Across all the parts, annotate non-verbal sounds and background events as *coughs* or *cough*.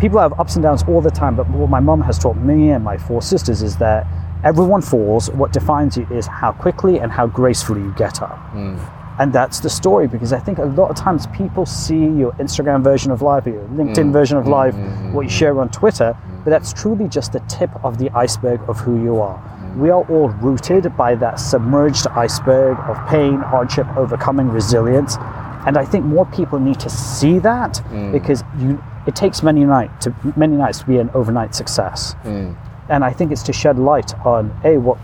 people have ups and downs all the time, but what my mum has taught me and my four sisters is that everyone falls. What defines you is how quickly and how gracefully you get up. Hmm. And that's the story because I think a lot of times people see your Instagram version of life, or your LinkedIn hmm. version of hmm. life, what you share on Twitter, but that's truly just the tip of the iceberg of who you are. We are all rooted by that submerged iceberg of pain, hardship, overcoming resilience. And I think more people need to see that because you, it takes many, night to, many nights to be an overnight success. Mm. And I think it's to shed light on A, what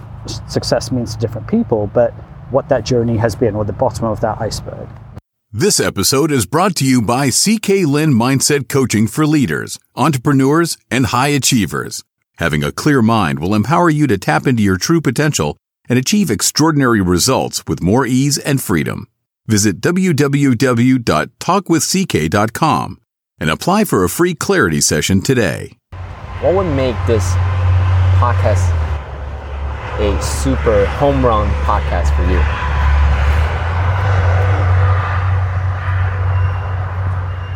success means to different people, but what that journey has been, or the bottom of that iceberg. This episode is brought to you by CK Lin Mindset Coaching for leaders, entrepreneurs, and high achievers. Having a clear mind will empower you to tap into your true potential and achieve extraordinary results with more ease and freedom. Visit www.talkwithck.com and apply for a free clarity session today. What would make this podcast a super home run podcast for you?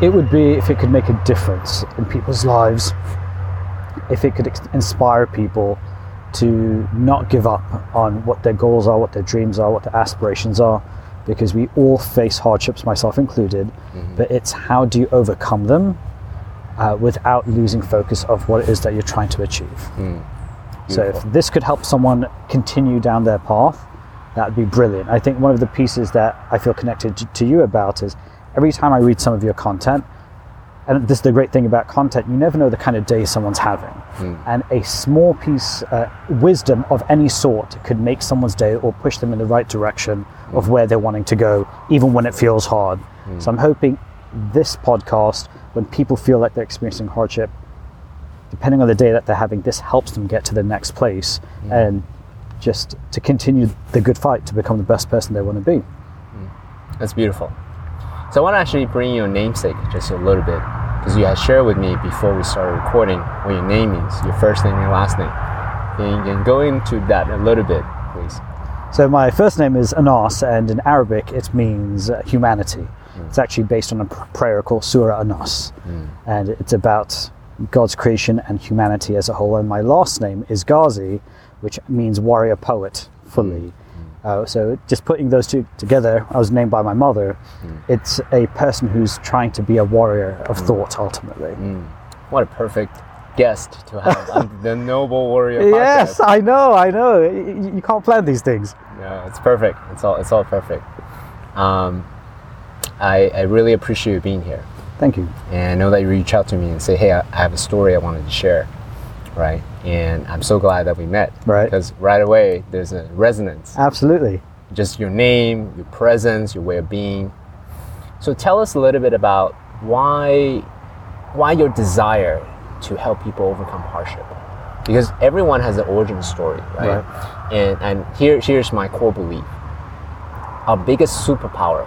It would be if it could make a difference in people's lives, if it could ex- inspire people to not give up on what their goals are, what their dreams are, what their aspirations are, because we all face hardships, myself included, but it's how do you overcome them uh, without losing focus of what it is that you're trying to achieve. So if this could help someone continue down their path, that would be brilliant. I think one of the pieces that I feel connected to, to you about is every time I read some of your content, and this is the great thing about content, you never know the kind of day someone's having. Hmm. And a small piece, uh, wisdom of any sort could make someone's day or push them in the right direction of hmm. where they're wanting to go, even when it feels hard. Hmm. So I'm hoping this podcast, when people feel like they're experiencing hardship, depending on the day that they're having, this helps them get to the next place and just to continue the good fight to become the best person they want to be. That's beautiful. So I want to actually bring your namesake just a little bit because you had shared with me before we started recording what your name is, your first name, your last name. Can you can go into that a little bit, please? So my first name is Anas, and in Arabic it means uh, humanity. Hmm. It's actually based on a prayer called Surah Anas, hmm. and it's about God's creation and humanity as a whole. And my last name is Ghazi, which means warrior poet fully. Hmm. Uh, so just putting those two together, I was named by my mother. It's a person who's trying to be a warrior of thought ultimately. What a perfect guest to have *laughs* the Noble Warrior Yes, podcast. I know, I know. Y- y- You can't plan these things. No, it's perfect. It's all it's all perfect. Um, I, I really appreciate you being here. Thank you. and I know that you reach out to me and say, "Hey, I I have a story I wanted to share," right? And I'm so glad that we met, Right. Because right away there's a resonance. Absolutely. Just your name, your presence, your way of being. So tell us a little bit about why, why your desire to help people overcome hardship, because everyone has an origin story, right? And and here here's my core belief: our biggest superpower,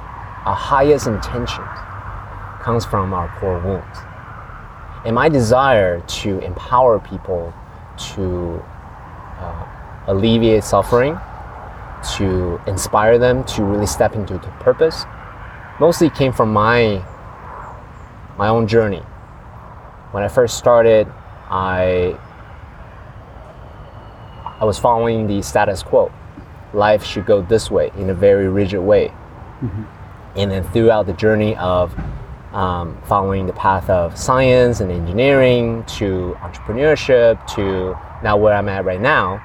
our highest intention comes from our core wounds. And my desire to empower people to uh, alleviate suffering, to inspire them to really step into the purpose, mostly came from my my own journey. When I first started, I I was following the status quo. Life should go this way in a very rigid way. And then throughout the journey of um, following the path of science and engineering to entrepreneurship to now where I'm at right now,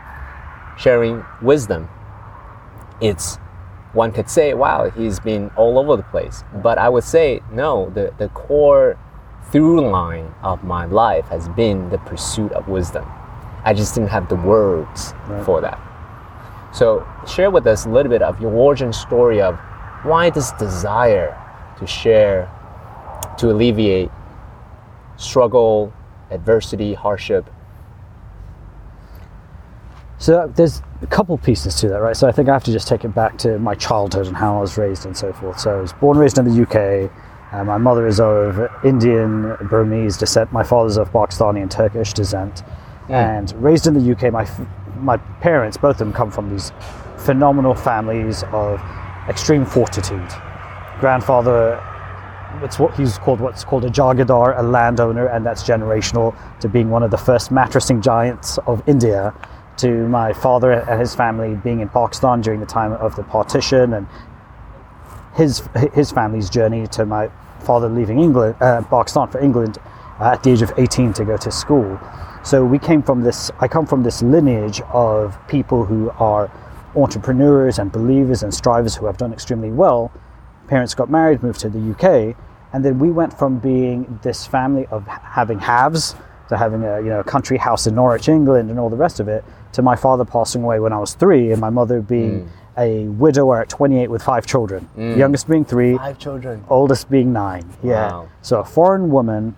sharing wisdom. It's one could say, wow, he's been all over the place. But I would say, no, the, the core through line of my life has been the pursuit of wisdom. I just didn't have the words for that. So, share with us a little bit of your origin story of why this desire to share, to alleviate struggle, adversity, hardship. So there's a couple pieces to that, right? So I think I have to just take it back to my childhood and how I was raised and so forth. So I was born and raised in the UK. Uh, my mother is of Indian, Burmese descent. My father's of Pakistani and Turkish descent. And raised in the UK, my my parents, both of them, come from these phenomenal families of extreme fortitude. Grandfather it's what he's called what's called a jagirdar, a landowner, and that's generational to being one of the first mattressing giants of India. To my father and his family being in Pakistan during the time of the partition, and his his family's journey to my father leaving England, uh, Pakistan for England uh, at the age of 18 to go to school. So we came from this. I come from this lineage of people who are entrepreneurs and believers and strivers who have done extremely well. Parents got married, moved to the UK, and then we went from being this family of having haves to having a you know a country house in Norwich, England, and all the rest of it, to my father passing away when I was three, and my mother being mm. a widower at 28 with five children, mm. youngest being three, Five children. oldest being nine. Yeah. Wow. So a foreign woman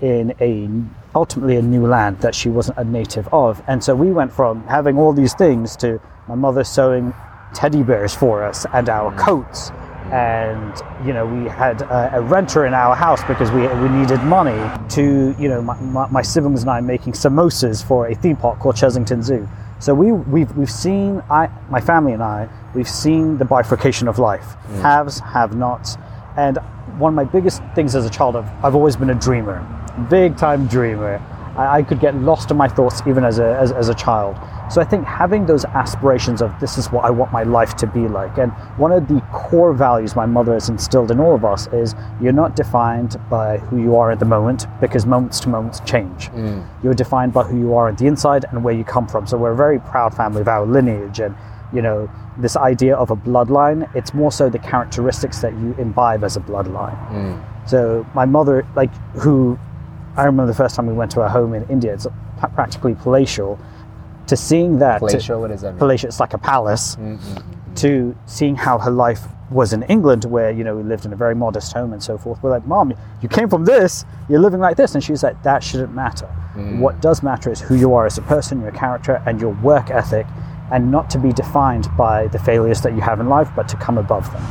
in a ultimately a new land that she wasn't a native of, and so we went from having all these things to my mother sewing teddy bears for us and our mm. coats. And you know we had a, a renter in our house because we, we needed money. To you know my, my, my siblings and I making samosas for a theme park called Chessington Zoo. So we we've we've seen I my family and I we've seen the bifurcation of life, mm. haves, have-nots, and one of my biggest things as a child, I've, I've always been a dreamer, big time dreamer. I, I could get lost in my thoughts even as a as, as a child. So I think having those aspirations of this is what I want my life to be like, and one of the core values my mother has instilled in all of us is you're not defined by who you are at the moment because moments to moments change. Mm. You're defined by who you are on the inside and where you come from. So we're a very proud family of our lineage, and you know this idea of a bloodline. It's more so the characteristics that you imbibe as a bloodline. Mm. So my mother, like who, I remember the first time we went to her home in India. It's practically palatial. To seeing that, to- Palatial, what does that mean? palatial, it's like a palace. Mm, mm, mm. To seeing how her life was in England, where you know we lived in a very modest home and so forth. We're like, Mom, you came from this. You're living like this, and she's like, That shouldn't matter. What does matter is who you are as a person, your character, and your work ethic, and not to be defined by the failures that you have in life, but to come above them.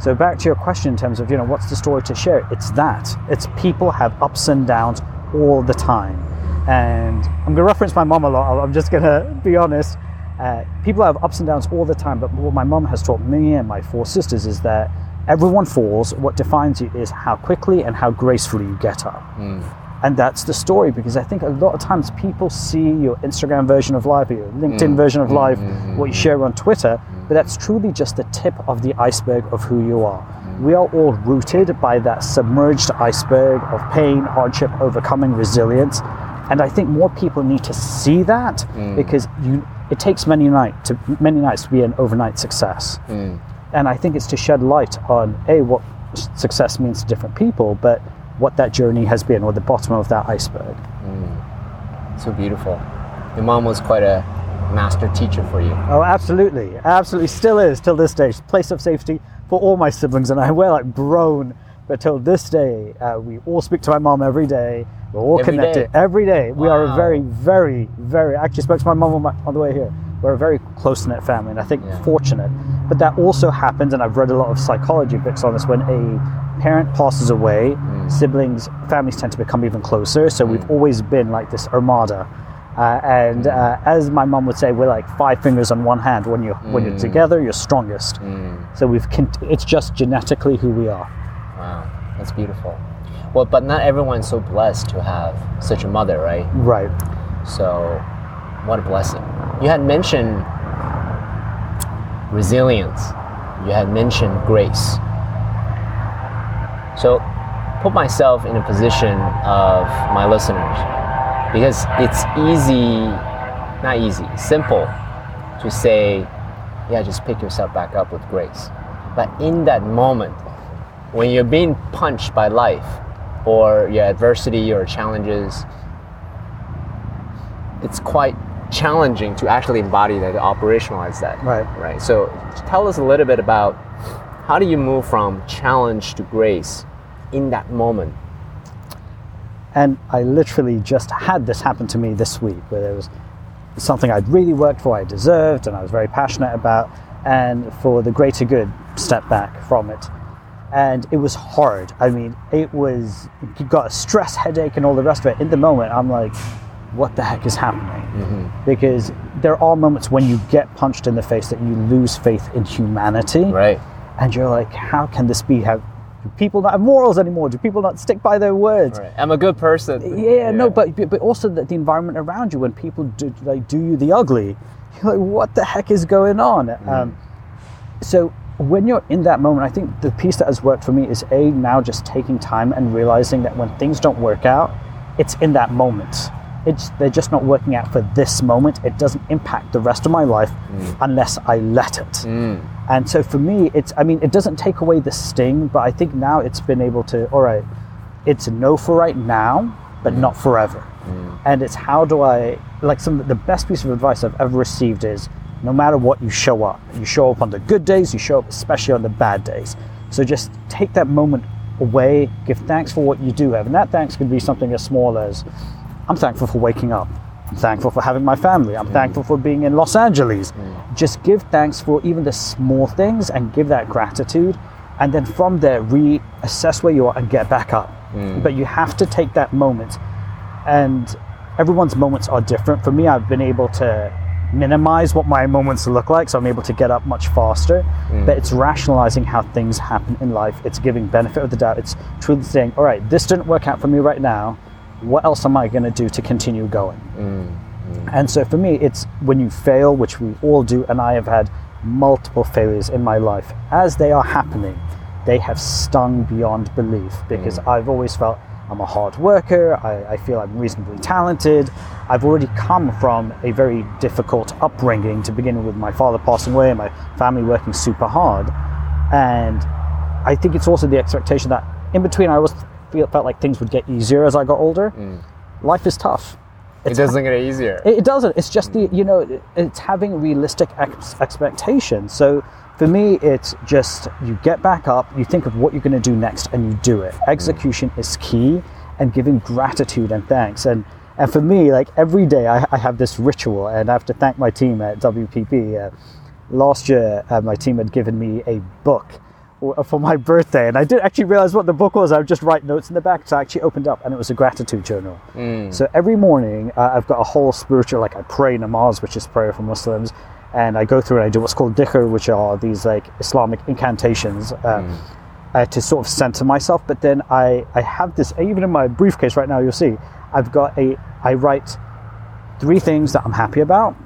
So back to your question in terms of you know what's the story to share? It's that it's people have ups and downs all the time, and I'm going to reference my mom a lot. I'm just going to be honest. Uh, people have ups and downs all the time, but what my mom has taught me and my four sisters is that everyone falls. What defines you is how quickly and how gracefully you get up. Hmm. And that's the story because I think a lot of times people see your Instagram version of life or your LinkedIn hmm. version of life, hmm. what you share on Twitter, but that's truly just the tip of the iceberg of who you are. We are all rooted by that submerged iceberg of pain, hardship, overcoming, resilience. And I think more people need to see that hmm. because you it takes many night to many nights to be an overnight success. Hmm. And I think it's to shed light on a what success means to different people, but what that journey has been, or the bottom of that iceberg. Hmm. So beautiful. Your mom was quite a master teacher for you. Oh, absolutely, absolutely, still is till this day. Place of safety for all my siblings and I. We're like grown, but till this day, uh, we all speak to my mom every day. We're all Every connected day? every day. We are a very, very, very. I actually spoke to my mom on, my, on the way here. We're a very close knit family, and I think Yeah. fortunate. But that also happens, and I've read a lot of psychology books on this. When a parent passes away, Mm. siblings, families tend to become even closer. So we've always been like this armada. Uh, and Mm. uh, as my mom would say, we're like five fingers on one hand. When you're when Mm. you're together, you're strongest. So we've con- it's just genetically who we are. Wow, that's beautiful. Well, but not everyone's so blessed to have such a mother, right? Right. So, what a blessing. You had mentioned resilience, you had mentioned grace. So, put myself in a position of my listeners because it's easy, not easy, simple to say, yeah, just pick yourself back up with grace. But in that moment, when you're being punched by life or your adversity or challenges, it's quite challenging to actually embody that, to operationalize that. Right. Right. So tell us a little bit about how do you move from challenge to grace in that moment? And I literally just had this happen to me this week, where there was something I'd really worked for, I deserved, and I was very passionate about, and for the greater good, step back from it. And it was hard. I mean, it was, you got a stress headache and all the rest of it. In the moment, I'm like, what the heck is happening? Because there are moments when you get punched in the face that you lose faith in humanity. Right. and you're like, how can this be? How Do people not have morals anymore? Do people not stick by their words? Right. I'm a good person. Yeah, no, but but also the, the environment around you when people do like do you the ugly, you're like, what the heck is going on? Um, so when you're in that moment, I think the piece that has worked for me is a now just taking time and realizing that when things don't work out, it's in that moment. It's they're just not working out for this moment. It doesn't impact the rest of my life mm. unless I let it. Mm. And so for me, it's I mean, it doesn't take away the sting, but I think now it's been able to. All right, it's a no for right now, but mm. not forever. And it's how do I like some the best piece of advice I've ever received is no matter what you show up. You show up on the good days, you show up especially on the bad days. So just take that moment away, give thanks for what you do have. And that thanks could be something as small as I'm thankful for waking up. I'm thankful for having my family. I'm thankful for being in Los Angeles. Just give thanks for even the small things and give that gratitude. And then from there, reassess where you are and get back up. Mm. But you have to take that moment and everyone's moments are different. For me, I've been able to minimize what my moments look like, so I'm able to get up much faster. Mm. But it's rationalizing how things happen in life. It's giving benefit of the doubt. It's truly saying, all right, this didn't work out for me right now. What else am I going to do to continue going? Mm, mm. And so for me, it's when you fail, which we all do, and I have had multiple failures in my life. As they are happening, they have stung beyond belief because I've always felt I'm a hard worker, I, I feel I'm reasonably talented. I've already come from a very difficult upbringing to begin with, my father passing away and my family working super hard. And I think it's also the expectation that in between, I always feel, felt like things would get easier as I got older. Mm. Life is tough. It doesn't get easier. It, it doesn't. It's just the mm. you know it- it's having realistic ex- expectations. So for me, it's just you get back up, you think of what you're going to do next, and you do it. Execution is key, and giving gratitude and thanks. And and for me, like every day, I, I have this ritual, and I have to thank my team at WPP. Uh, last year, uh, my team had given me a book for my birthday, and I didn't actually realize what the book was. I would just write notes in the back, so I actually opened up, and it was a gratitude journal. So every morning, uh, I've got a whole spiritual, like I pray namaz, which is prayer for Muslims, and I go through and I do what's called dhikr, which are these like Islamic incantations. Um, uh, to sort of center myself, but then I, I have this even in my briefcase right now. You'll see I've got a I write three things that I'm happy about,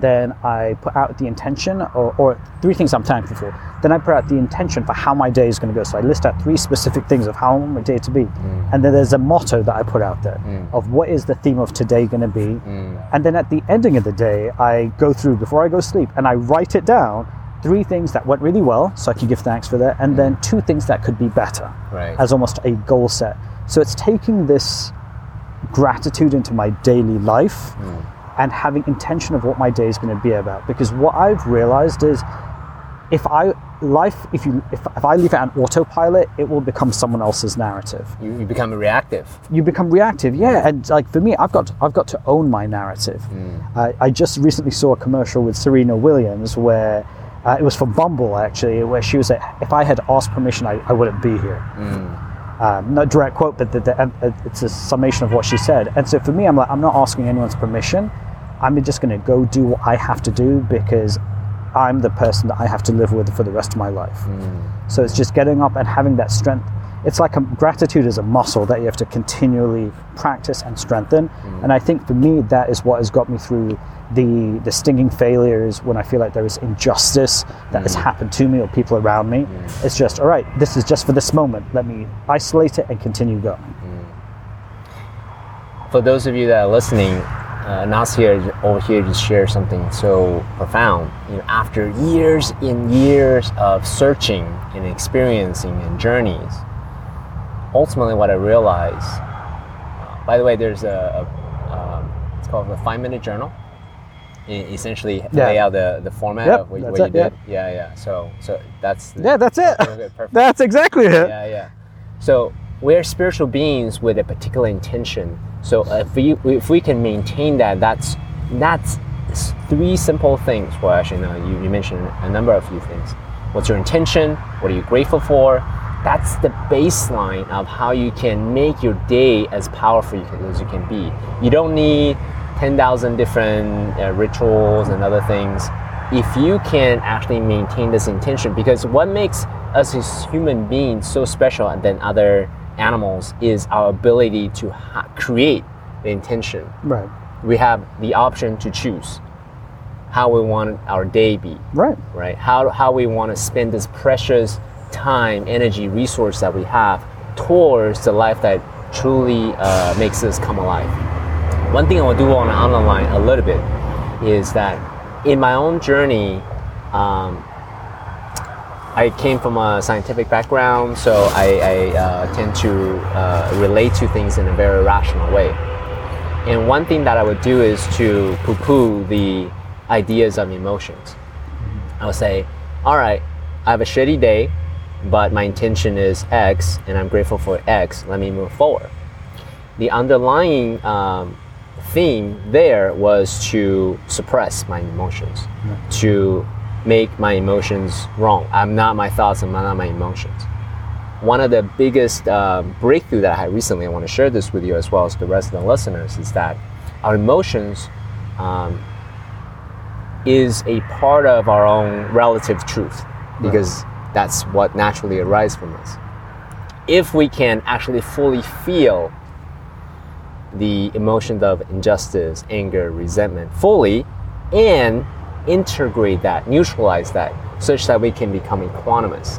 then I put out the intention, or, or three things I'm thankful for. Then I put out the intention for how my day is going to go. So I list out three specific things of how I want my day to be. Mm. And then there's a motto that I put out there mm. of what is the theme of today going to be. Mm. And then at the ending of the day, I go through before I go to sleep and I write it down three things that went really well, so I can give thanks for that, and then two things that could be better Right. as almost a goal set. So it's taking this gratitude into my daily life and having intention of what my day is going to be about. Because what I've realized is if I life if you if, if I leave it on autopilot, it will become someone else's narrative. You, you become reactive. You become reactive, yeah. And like for me, I've got I've got to own my narrative. I, I just recently saw a commercial with Serena Williams where uh, it was for Bumble actually, where she was like, "If I had asked permission, I, I wouldn't be here." um, not direct quote, but the, the, uh, it's a summation of what she said. And so for me, I'm like, I'm not asking anyone's permission. I'm just going to go do what I have to do because I'm the person that I have to live with for the rest of my life. Hmm. So it's just getting up and having that strength. It's like a, gratitude is a muscle that you have to continually practice and strengthen. Hmm. And I think for me, that is what has got me through the the stinging failures when I feel like there is injustice that has hmm. happened to me or people around me. It's just all right. This is just for this moment. Let me isolate it and continue going. For those of you that are listening, uh, Nasir over here just shared something so profound. You know, after years and years of searching and experiencing and journeys, ultimately what I realized. Uh, by the way, there's a, a um, it's called the five minute journal. E- essentially, Yeah. lay out the, the format Yep, of what, what you it, did. Yeah, yeah. So, so that's the, Yeah, that's it. Perfect. *laughs* That's exactly it. yeah, yeah. So we're spiritual beings with a particular intention. So if we if we can maintain that, that's that's three simple things. Well, actually, no, you, you mentioned a number of few things. What's your intention? What are you grateful for? That's the baseline of how you can make your day as powerful as you can be. You don't need 10,000 different uh, rituals and other things if you can actually maintain this intention because what makes us as human beings so special and than other animals is our ability to ha- create the intention. Right. We have the option to choose how we want our day be, Right. right? How, how we want to spend this precious time, energy, resource that we have towards the life that truly uh, makes us come alive. One thing I will do on the online a little bit is that in my own journey, um, I came from a scientific background, so I, I uh, tend to uh, relate to things in a very rational way. And one thing that I would do is to poo poo the ideas of emotions. I would say, all right, I have a shitty day, but my intention is X, and I'm grateful for X. Let me move forward. The underlying um, theme there was to suppress my emotions, to make my emotions wrong. I'm not my thoughts, I'm not my emotions. One of the biggest uh, breakthrough that I had recently, I want to share this with you as well as the rest of the listeners, is that our emotions um, is a part of our own relative truth because that's what naturally arises from us. If we can actually fully feel the emotions of injustice, anger, resentment fully and integrate that, neutralize that, such that we can become equanimous.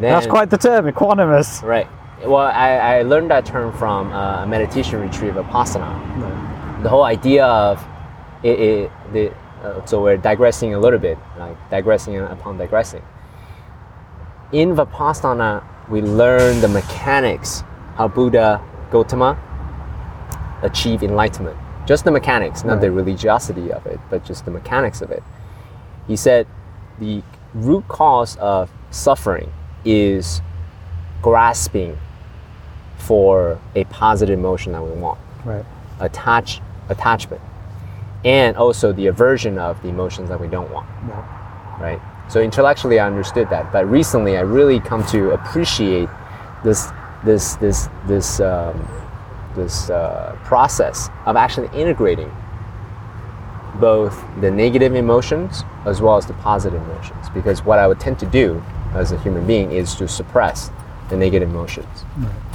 Then, That's quite the term, equanimous. right. Well, I, I learned that term from uh, a meditation retreat of Vipassana. The whole idea of it, it the, uh, so we're digressing a little bit, like digressing upon digressing. In Vipassana, we learn the mechanics how Buddha Gautama achieved enlightenment. Just the mechanics, not the religiosity of it, but just the mechanics of it. He said the root cause of suffering is grasping for a positive emotion that we want Right. attach attachment and also the aversion of the emotions that we don't want Right. right so intellectually i understood that but recently i really come to appreciate this this this this um, this uh, process of actually integrating both the negative emotions as well as the positive emotions. Because what i would tend to do as a human being is to suppress the negative emotions.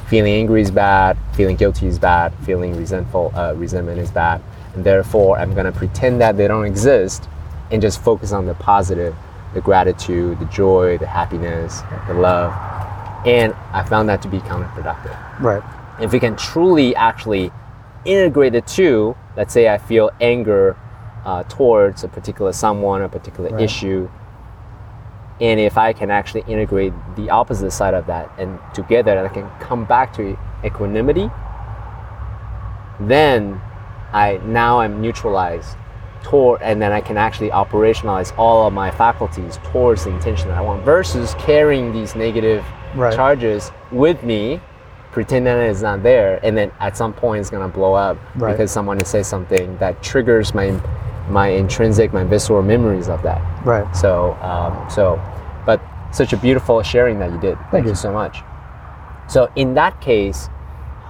Feeling angry is bad feeling guilty is bad feeling resentful uh, resentment is bad. And therefore i'm going to pretend that they don't exist and just focus on the positive the gratitude the joy the happiness the love. And i found that to be counterproductive. Right. If we can truly actually integrate the two, let's say I feel anger uh, towards a particular someone, a particular Right. issue, and if I can actually integrate the opposite side of that and together and I can come back to equanimity, then I now I'm neutralized toward and then I can actually operationalize all of my faculties towards the intention that I want versus carrying these negative Right. charges with me pretend that it's not there and then at some point it's going to blow up Right. because someone says something that triggers my my intrinsic my visceral memories of that Right. so um, so but such a beautiful sharing that you did thank, you. you. so much so in that case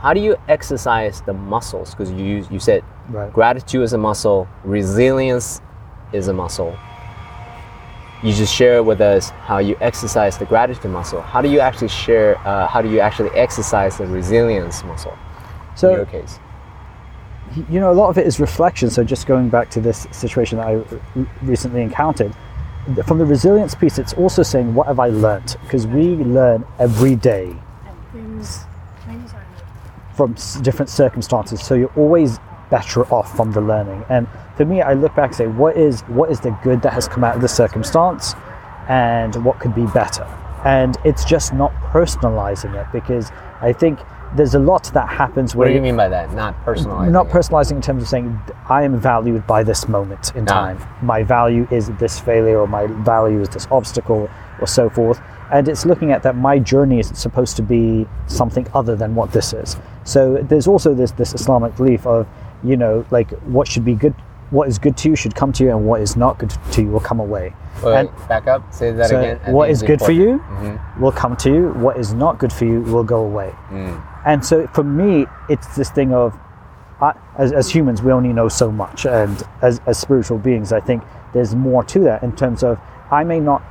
how do you exercise the muscles because you you said Right. gratitude is a muscle resilience is a muscle you just share with us how you exercise the gratitude muscle how do you actually share uh, how do you actually exercise the resilience muscle in your case you know, a lot of it is reflection. So just going back to this situation that I recently encountered, from the resilience piece, it's also saying, what have I learnt? Because we learn every day from different circumstances. So you're always better off from the learning. And for me, I look back and say, what is what is the good that has come out of this circumstance, and what could be better? And it's just not personalizing it because I think there's a lot that happens what do you mean by that not personalizing not it? personalizing in terms of saying I am valued by this moment in Ah. time. My value is this failure, or my value is this obstacle, or so forth. And it's looking at that my journey isn't supposed to be something other than what this is. So there's also this this Islamic belief of you know like what should be good, what is good to you should come to you, and what is not good to you will come away. Wait, and back up say that so again I what is good for important. you Mhm. will come to you. What is not good for you will go away. Mm. And so for me, it's this thing of, I, as, as humans, we only know so much. And as, as spiritual beings, I think there's more to that in terms of I may not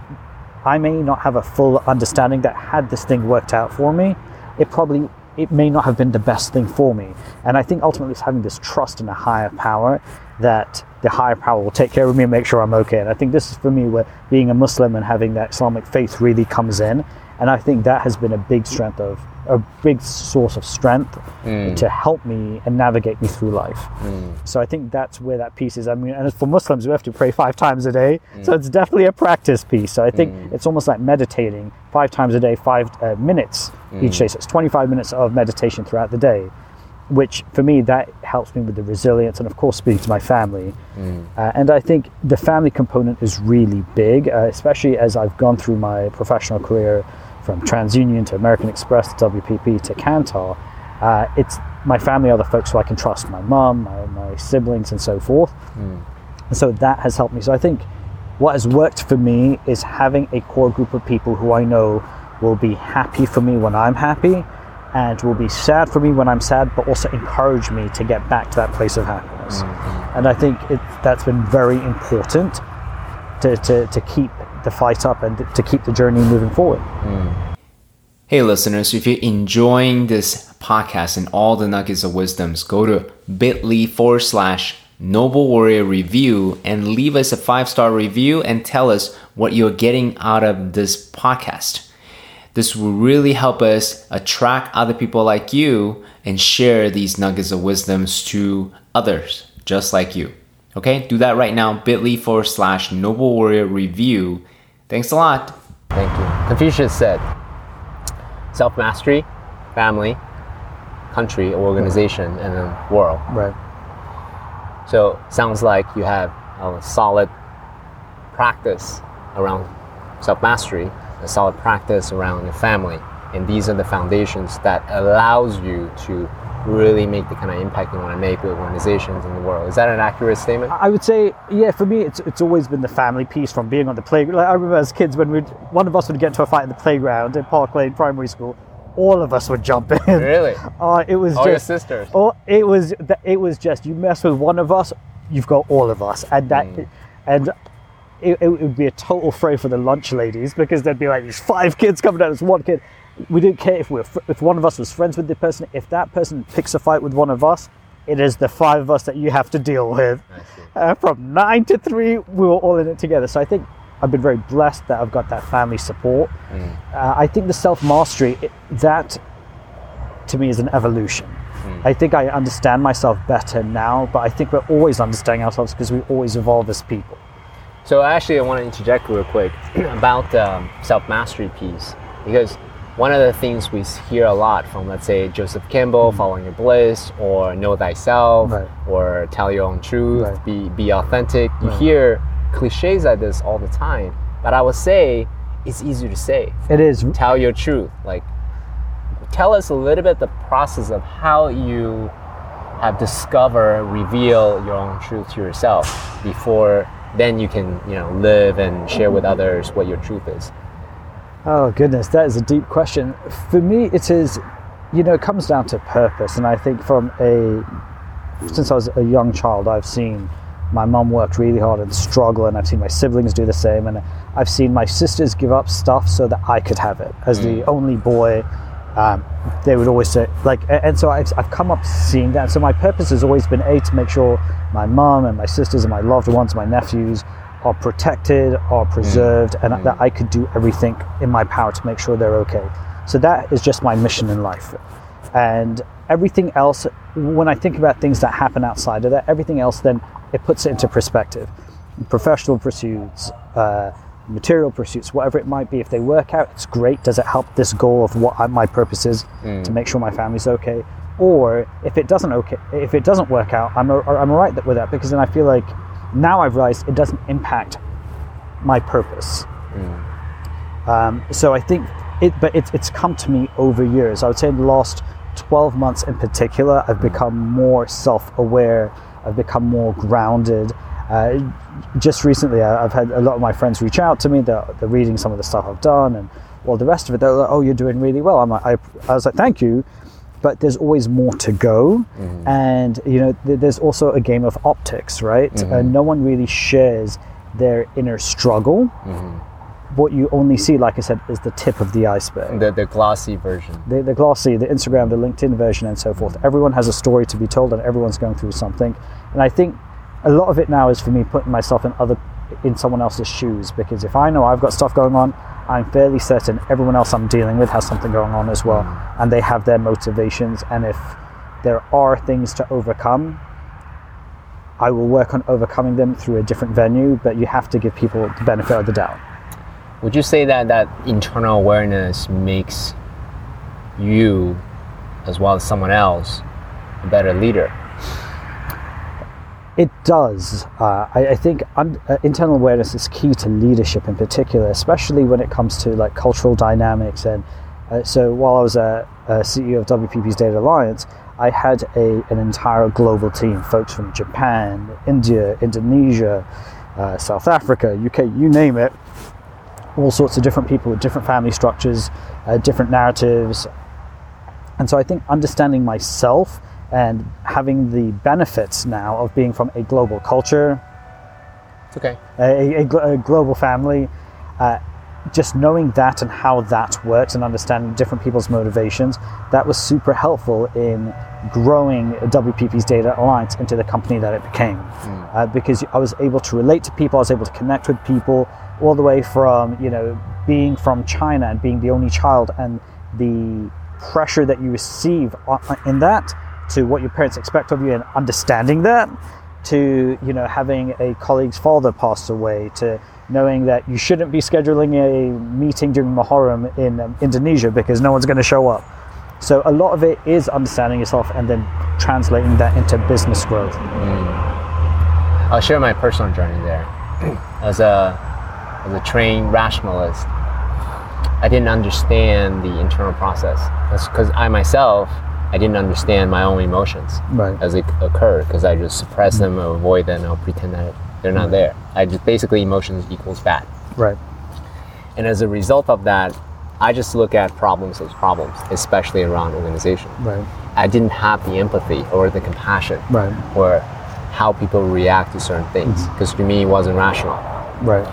I may not have a full understanding that had this thing worked out for me, it probably it may not have been the best thing for me. And I think ultimately it's having this trust in a higher power that the higher power will take care of me and make sure I'm okay. And I think this is for me where being a Muslim and having that Islamic faith really comes in. And I think that has been a big strength of a big source of strength mm. to help me and navigate me through life. Mm. So I think that's where that piece is. I mean, and for Muslims, we have to pray five times a day, mm. so it's definitely a practice piece. So I think it's almost like meditating five times a day, five uh, minutes each day. So it's 25 minutes of meditation throughout the day, which for me that helps me with the resilience and of course speaking to my family. Uh, and I think the family component is really big, uh, especially as I've gone through my professional career from TransUnion to American Express to WPP to Kantar. Uh, it's my family are the folks who I can trust, my mum, my, my siblings, and so forth. And so that has helped me. So I think what has worked for me is having a core group of people who I know will be happy for me when I'm happy and will be sad for me when I'm sad, but also encourage me to get back to that place of happiness. Mm-hmm. And I think it, that's been very important to, to, to keep the fight up and to keep the journey moving forward. Mm. Hey, listeners, if you're enjoying this podcast and all the nuggets of wisdoms, go to bit.ly forward slash Noble Warrior Review and leave us a five star review and tell us what you're getting out of this podcast. This will really help us attract other people like you and share these nuggets of wisdoms to others just like you. Okay, do that right now bit.ly forward slash Noble Warrior Review. Thanks a lot. Thank you. Confucius said, self mastery, family, country, organization, and then world. Right. So sounds like you have a solid practice around self mastery, a solid practice around your family, and these are the foundations that allows you to really make the kind of impact you want to make with organizations in the world. Is that an accurate statement? I would say, yeah, for me, it's, it's always been the family piece from being on the playground. Like, I remember as kids when we'd, one of us would get into a fight in the playground in Park Lane Primary School, all of us would jump in. Really? *laughs* Uh, it was All your sisters. Oh, it was it was just you mess with one of us, you've got all of us, and that Mm. and. It, it would be a total fray for the lunch ladies because there'd be like these five kids coming out as one kid. We didn't care if we were if one of us was friends with the person. If that person picks a fight with one of us, it is the five of us that you have to deal with. Uh, from nine to three, we were all in it together. So I think I've been very blessed that I've got that family support. Uh, I think the self mastery that to me is an evolution. I think I understand myself better now, but I think we're always understanding ourselves because we always evolve as people. So actually, I want to interject real quick *clears throat* about the um, self-mastery piece because one of the things we hear a lot from, let's say, Joseph Campbell, "Following Your Bliss," or "Know Thyself," Right. or "Tell Your Own Truth," Right. "Be Be Authentic." You Right. hear cliches like this all the time, but I would say it's easier to say. It is Tell your truth. Like, tell us a little bit the process of how you have discovered, reveal your own truth to yourself before then you can, you know, live and share with others what your truth is. Oh goodness, that is a deep question. For me, it is, you know, it comes down to purpose, and I think from a since I was a young child, I've seen my mum worked really hard and struggle, and I've seen my siblings do the same, and I've seen my sisters give up stuff so that I could have it. As the mm. only boy, um, they would always say like, and so I've, I've come up seeing that. So my purpose has always been a to make sure my mom and my sisters and my loved ones, my nephews, are protected, are preserved, and that I could do everything in my power to make sure they're okay. So that is just my mission in life. And everything else, when I think about things that happen outside of that, everything else then it puts it into perspective. Professional pursuits, uh, material pursuits, whatever it might be, if they work out, it's great. Does it help this goal of what my purpose is to mm. make sure my family's okay? Or if it doesn't okay, if it doesn't work out, I'm a, I'm alright with that because then I feel like now I've realized it doesn't impact my purpose. Mm. Um, so I think it, but it's it's come to me over years. I would say in the last 12 months in particular, I've mm. become more self-aware. I've become more grounded. Uh, just recently, I've had a lot of my friends reach out to me. They're, they're reading some of the stuff I've done and all the rest of it. They're like, "Oh, you're doing really well." I'm like, I, I was like, "Thank you." But there's always more to go, and you know, th- there's also a game of optics, right? Uh, no one really shares their inner struggle what you only see, like I said, is the tip of the iceberg. The, the glossy version. The, the glossy, the Instagram, the LinkedIn version, and so forth. Everyone has a story to be told, and everyone's going through something. And I think a lot of it now is for me putting myself in other in someone else's shoes because if I know I've got stuff going on, I'm fairly certain everyone else I'm dealing with has something going on as well, mm. and they have their motivations. And if there are things to overcome, I will work on overcoming them through a different venue. But you have to give people the benefit of the doubt. Would you say that that internal awareness makes you, as well as someone else, a better leader? It does. Uh, I, I, think un- uh, internal awareness is key to leadership in particular, especially when it comes to like cultural dynamics. And uh, so, while I was a, a, CEO of WPP's Data Alliance, I had a, an entire global team, folks from Japan, India, Indonesia, uh, South Africa, UK, you name it. All sorts of different people with different family structures, uh, different narratives. And so, I think understanding myself and having the benefits now of being from a global culture, okay, a, a, a global family, uh, just knowing that and how that works and understanding different people's motivations, that was super helpful in growing WPP's Data Alliance into the company that it became. Mm. Uh, because I was able to relate to people, I was able to connect with people, all the way from you know being from China and being the only child and the pressure that you receive in that to what your parents expect of you and understanding that to you know having a colleague's father pass away to knowing that you shouldn't be scheduling a meeting during Muharram in um, Indonesia because no one's going to show up. So a lot of it is understanding yourself and then translating that into business growth. Mm. I'll share my personal journey there. *clears throat* As a as a trained rationalist, I didn't understand the internal process. That's because I myself I didn't understand my own emotions right. as they occur because I just suppress them or avoid them or pretend that they're not right. there. I just basically emotions equals bad. Right. And as a result of that, I just look at problems as problems, especially around organization. Right. I didn't have the empathy or the compassion right. or how people react to certain things because mm-hmm. to me it wasn't rational. Right.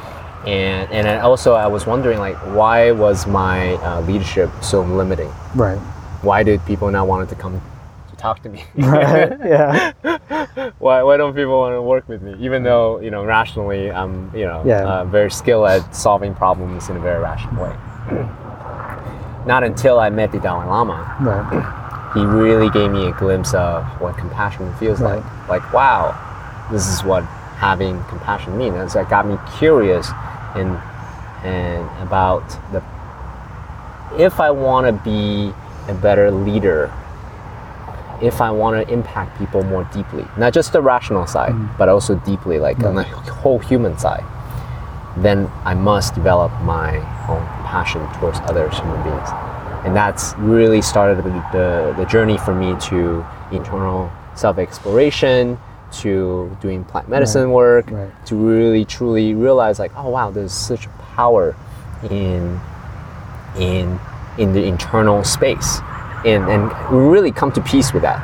And and also I was wondering like why was my uh, leadership so limiting? Right why did people not want to come to talk to me? *laughs* right. Yeah. *laughs* why, why don't people want to work with me? Even though you know rationally, I'm you know yeah. uh, very skilled at solving problems in a very rational way. *clears throat* not until I met the Dalai Lama. Right. *clears throat* He really gave me a glimpse of what compassion feels right. like. Like, wow, this is what having compassion means. That got me curious and and about the if I want to be a better leader if I want to impact people more deeply, not just the rational side, mm. but also deeply, like on the whole human side, then I must develop my own passion towards other human beings. And that's really started the, the, the journey for me to internal self exploration, to doing plant medicine right. work, right. to really truly realize, like, oh wow, there's such power in in in the internal space and, and really come to peace with that.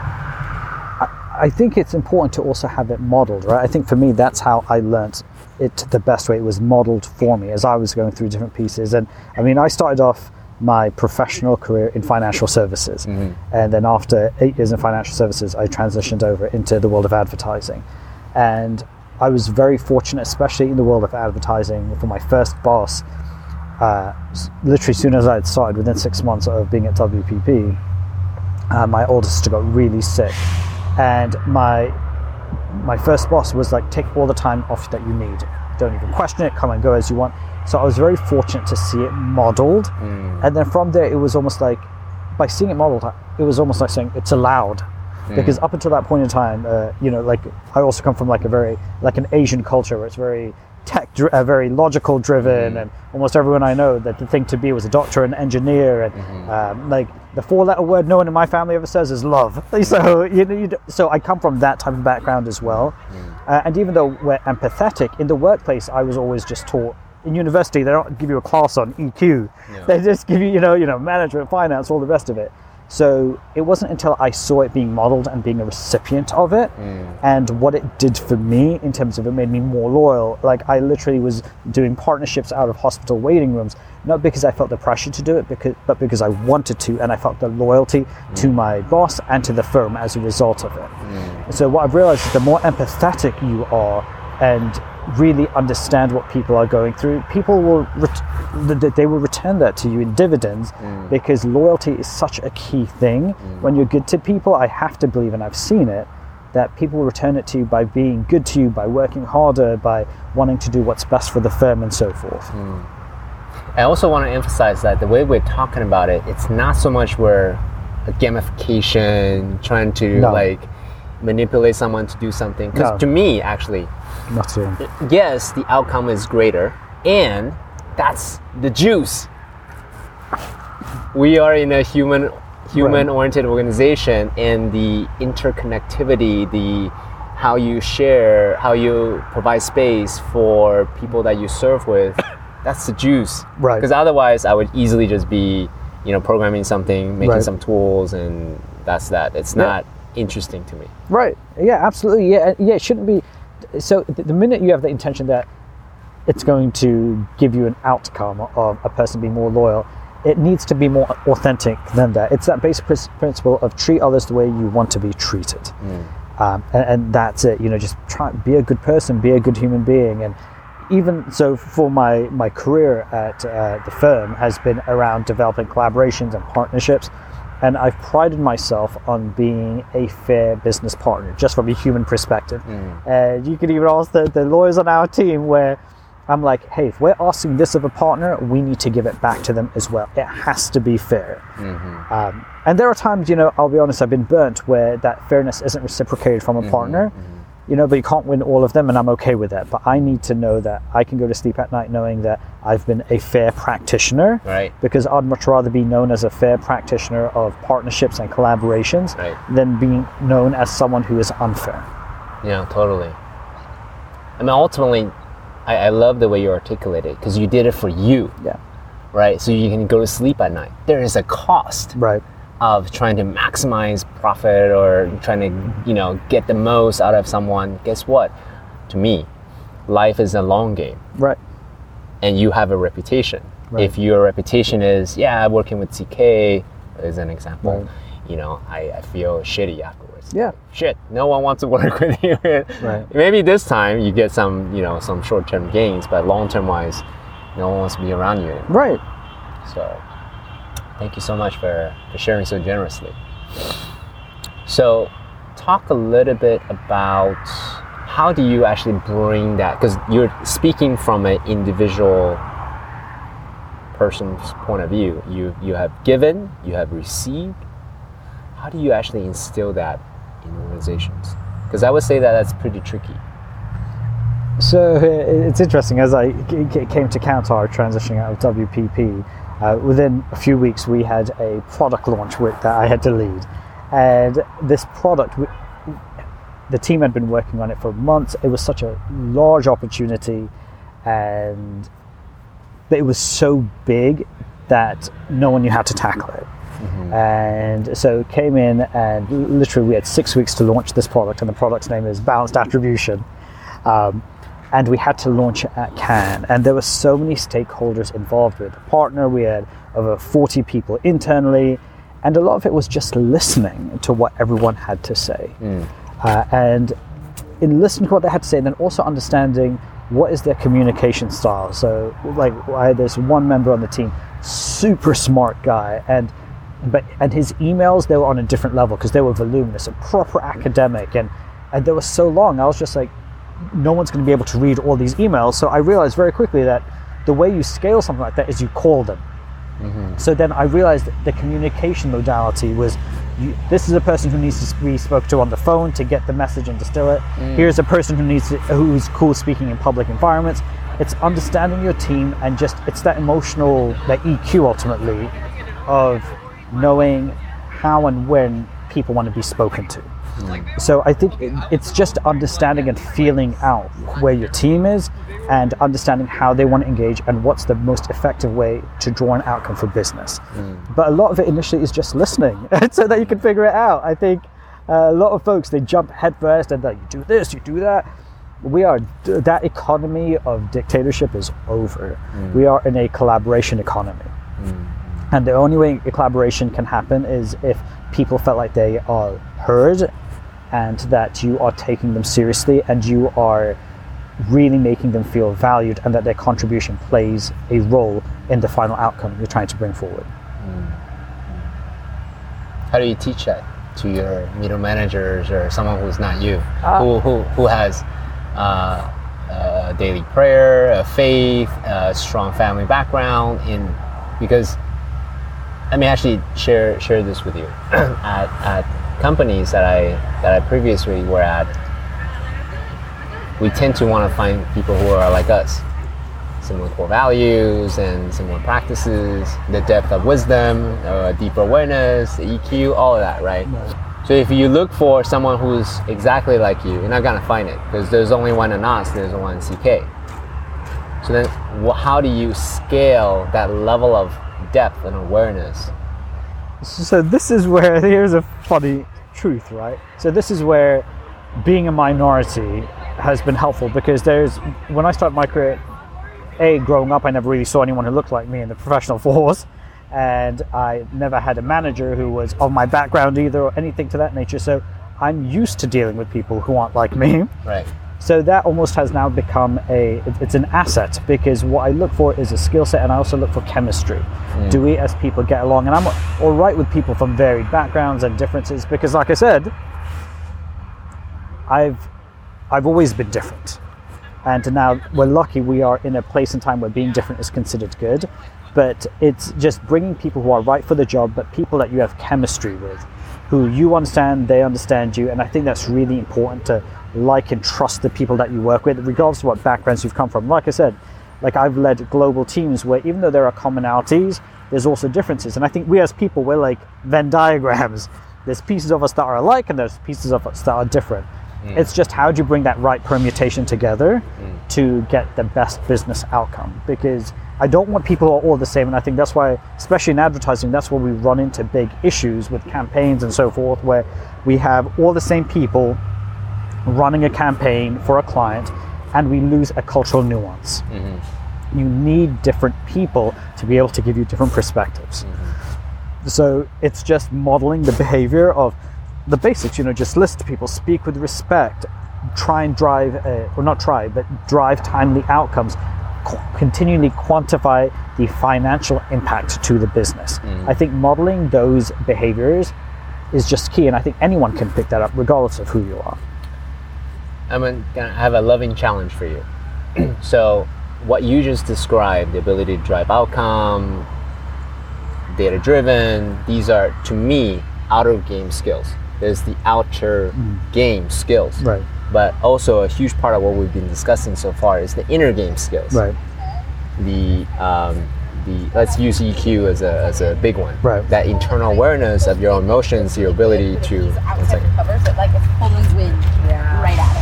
I, think it's important to also have it modeled, right? I think for me, that's how I learned it the best way. It was modeled for me as I was going through different pieces. And I mean, I started off my professional career in financial services. Mm-hmm. And then after eight years in financial services, I transitioned over into the world of advertising. And I was very fortunate, especially in the world of advertising, for my first boss uh, literally soon as I had started, within six months of being at WPP, uh, my older sister got really sick, and my my first boss was like, "Take all the time off that you need. Don't even question it. Come and go as you want." So I was very fortunate to see it modeled, mm. and then from there, it was almost like, by seeing it modeled, it was almost like saying it's allowed. Mm. Because up until that point in time, uh, you know, like I also come from like a very like an Asian culture where it's very tech, uh, very logical driven, mm-hmm. and almost everyone I know that the thing to be was a doctor and engineer, and mm-hmm. um, like the four-letter word no one in my family ever says is love. *laughs* So you, you so I come from that type of background as well, mm-hmm. uh, and even though we're empathetic in the workplace, I was always just taught. In university, they don't give you a class on EQ. Yeah. They just give you, you know, you know, management, finance, all the rest of it. So it wasn't until I saw it being modeled and being a recipient of it mm. and what it did for me in terms of it made me more loyal. Like I literally was doing partnerships out of hospital waiting rooms, not because I felt the pressure to do it, because, but because I wanted to and I felt the loyalty to mm. my boss and to the firm as a result of it. Mm. So what I've realized is the more empathetic you are and really understand what people are going through, people will ret- th- th- they will return that to you in dividends mm. because loyalty is such a key thing. Mm. When you're good to people, I have to believe, and I've seen it, that people will return it to you by being good to you, by working harder, by wanting to do what's best for the firm, and so forth. Mm. I also want to emphasize that the way we're talking about it, it's not so much we're a gamification, trying to No. like manipulate someone to do something. Because No. to me, actually, Yes, the outcome is greater, and that's the juice. We are in a human human oriented organization and the interconnectivity, the how you share, how you provide space for people that you serve with, *coughs* that's the juice. Right. Because otherwise I would easily just be, you know, programming something, making Right. some tools and that's that. It's Yeah. not interesting to me. Right. Yeah, absolutely. Yeah, yeah. It shouldn't be. So the minute you have the intention that it's going to give you an outcome of a person being more loyal, it needs to be more authentic than that. It's that basic principle of treat others the way you want to be treated, um, and, and that's it. You know, just try be a good person, be a good human being, and even so for my my career at uh, the firm has been around developing collaborations and partnerships and I've prided myself on being a fair business partner, just from a human perspective. Mm. And you could even ask the, the lawyers on our team where I'm like, hey, if we're asking this of a partner, we need to give it back to them as well. It has to be fair. Mm-hmm. Um, and there are times, you know, I'll be honest, I've been burnt where that fairness isn't reciprocated from a mm-hmm. partner. Mm-hmm. You know, but you can't win all of them, and I'm okay with that. But I need to know that I can go to sleep at night knowing that I've been a fair practitioner Right. because I'd much rather be known as a fair practitioner of partnerships and collaborations Right. than being known as someone who is unfair. Yeah, totally. I mean, ultimately, I, I love the way you articulate it because you did it for you, Yeah. right? So you can go to sleep at night. There is a cost Right. Of trying to maximize profit or trying to, you know, get the most out of someone. Guess what? To me, life is a long game, Right. and you have a reputation. Right. If your reputation is, yeah, working with CK, is an example, Right. you know, I, I feel shitty afterwards Yeah. shit, no one wants to *laughs* work with you. Right. Maybe this time you get some, you know, some short-term gains, but long-term wise, no one wants to be around you. anymore. Right. So, thank you so much for, for sharing so generously. So, talk a little bit about how do you actually bring that? Because you're speaking from an individual person's point of view. You you have given, you have received. How do you actually instill that in organizations? Because I would say that that's pretty tricky. So *laughs* it's interesting as I came to Kantar transitioning out of WPP. Uh, within a few weeks, we had a product launch with, that I had to lead, and this product, w- the team had been working on it for months. It was such a large opportunity, and it was so big that no one knew how to tackle it. And so it came in, and literally we had six weeks to launch this product, and the product's name is Balanced Attribution. Um, and we had to launch it at Cannes, and there were so many stakeholders involved with the partner. We had over 40 people internally, and a lot of it was just listening to what everyone had to say. Uh, and in listening to what they had to say, and then also understanding what is their communication style. So, like, I had this one member on the team, super smart guy, and but and his emails they were on a different level because they were voluminous and proper academic, and and they were so long. I was just like, no one's going to be able to read all these emails. So I realized very quickly that the way you scale something like that is you call them. Mm-hmm. So then I realized that the communication modality was you, this is a person who needs to be spoke to on the phone to get the message and distill it. Mm. Here's a person who needs to, who's cool speaking in public environments. It's understanding your team and just it's that emotional that EQ ultimately of knowing how and when people want to be spoken to. So I think it's just understanding and feeling out where your team is and understanding how they want to engage and what's the most effective way to draw an outcome for business. Hmm. But a lot of it initially is just listening *laughs* so that you can figure it out. I think uh, a lot of folks they jump headfirst and like you do this, you do that. We are that economy of dictatorship is over. Hmm. We are in a collaboration economy. Hmm. And the only way a collaboration can happen is if people felt like they are heard and that you are taking them seriously and you are really making them feel valued and that their contribution plays a role in the final outcome you're trying to bring forward. How do you teach that to your middle managers or someone who's not you, who, who, who has uh, a daily prayer, a faith, a strong family background? In because let me actually share share this with you. *clears throat* at, at companies that I that I previously were at, we tend to want to find people who are like us similar core values and similar practices, the depth of wisdom, uh, deeper awareness, the EQ, all of that, right? So if you look for someone who's exactly like you, you're not gonna find it because there's only one in us, there's one in CK. So then, how do you scale that level of depth and awareness? So this is where *laughs* here's a funny truth, right? So this is where being a minority has been helpful because there's when I started my career, a growing up, I never really saw anyone who looked like me in the professional *laughs* force, and I never had a manager who was of my background either or anything to that nature. So I'm used to dealing with people who aren't like me. Right. So that almost has now become a it's an asset because what I look for is a skill set and I also look for chemistry. Mm. Do we as people get along? And I'm all right with people from varied backgrounds and differences because like I said, I've I've always been different. And now we're lucky we are in a place and time where being different is considered good. But it's just bringing people who are right for the job, but people that you have chemistry with, who you understand, they understand you. And I think that's really important to like and trust the people that you work with, regardless of what backgrounds you've come from. Like I said, like I've led global teams where even though there are commonalities, there's also differences. And I think we as people, we're like Venn diagrams. *laughs* There's pieces of us that are alike and there's pieces of us that are different. Hmm. It's just how do you bring that right permutation together hmm. to get the best business outcome? Because I don't want people who are all the same, and I think that's why, especially in advertising, that's where we run into big issues with campaigns and so forth, where we have all the same people running a campaign for a client, and we lose a cultural nuance. You need different people to be able to give you different perspectives. So it's just modeling the behavior of the basics, you know, just listen to people, speak with respect, try and drive, uh, or not try, but drive timely outcomes, qu- continually quantify the financial impact to the business. I think modeling those behaviors is just key, and I think anyone can pick that up regardless of who you are. I'm gonna have a loving challenge for you. *clears throat* so, what you just described, the ability to drive outcome, data driven, these are to me outer game skills. There's the outer game skills. Right. But also a huge part of what we've been discussing so far is the inner game skills. Right. The um, the let's use EQ as a, as a big one. Right. That internal awareness of your own emotions, your ability to one outside second. covers it like it's Pullman's wind right at it.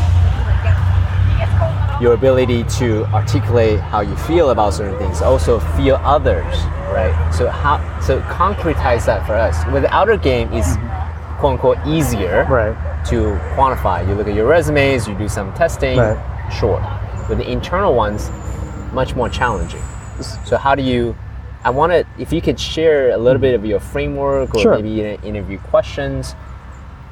Your ability to articulate how you feel about certain things, also feel others, right? So how so concretize that for us. With the outer game is mm-hmm. quote unquote easier Right. to quantify. You look at your resumes, you do some testing, Right. sure. With the internal ones, much more challenging. So how do you I want to if you could share a little bit of your framework or Sure. maybe in interview questions.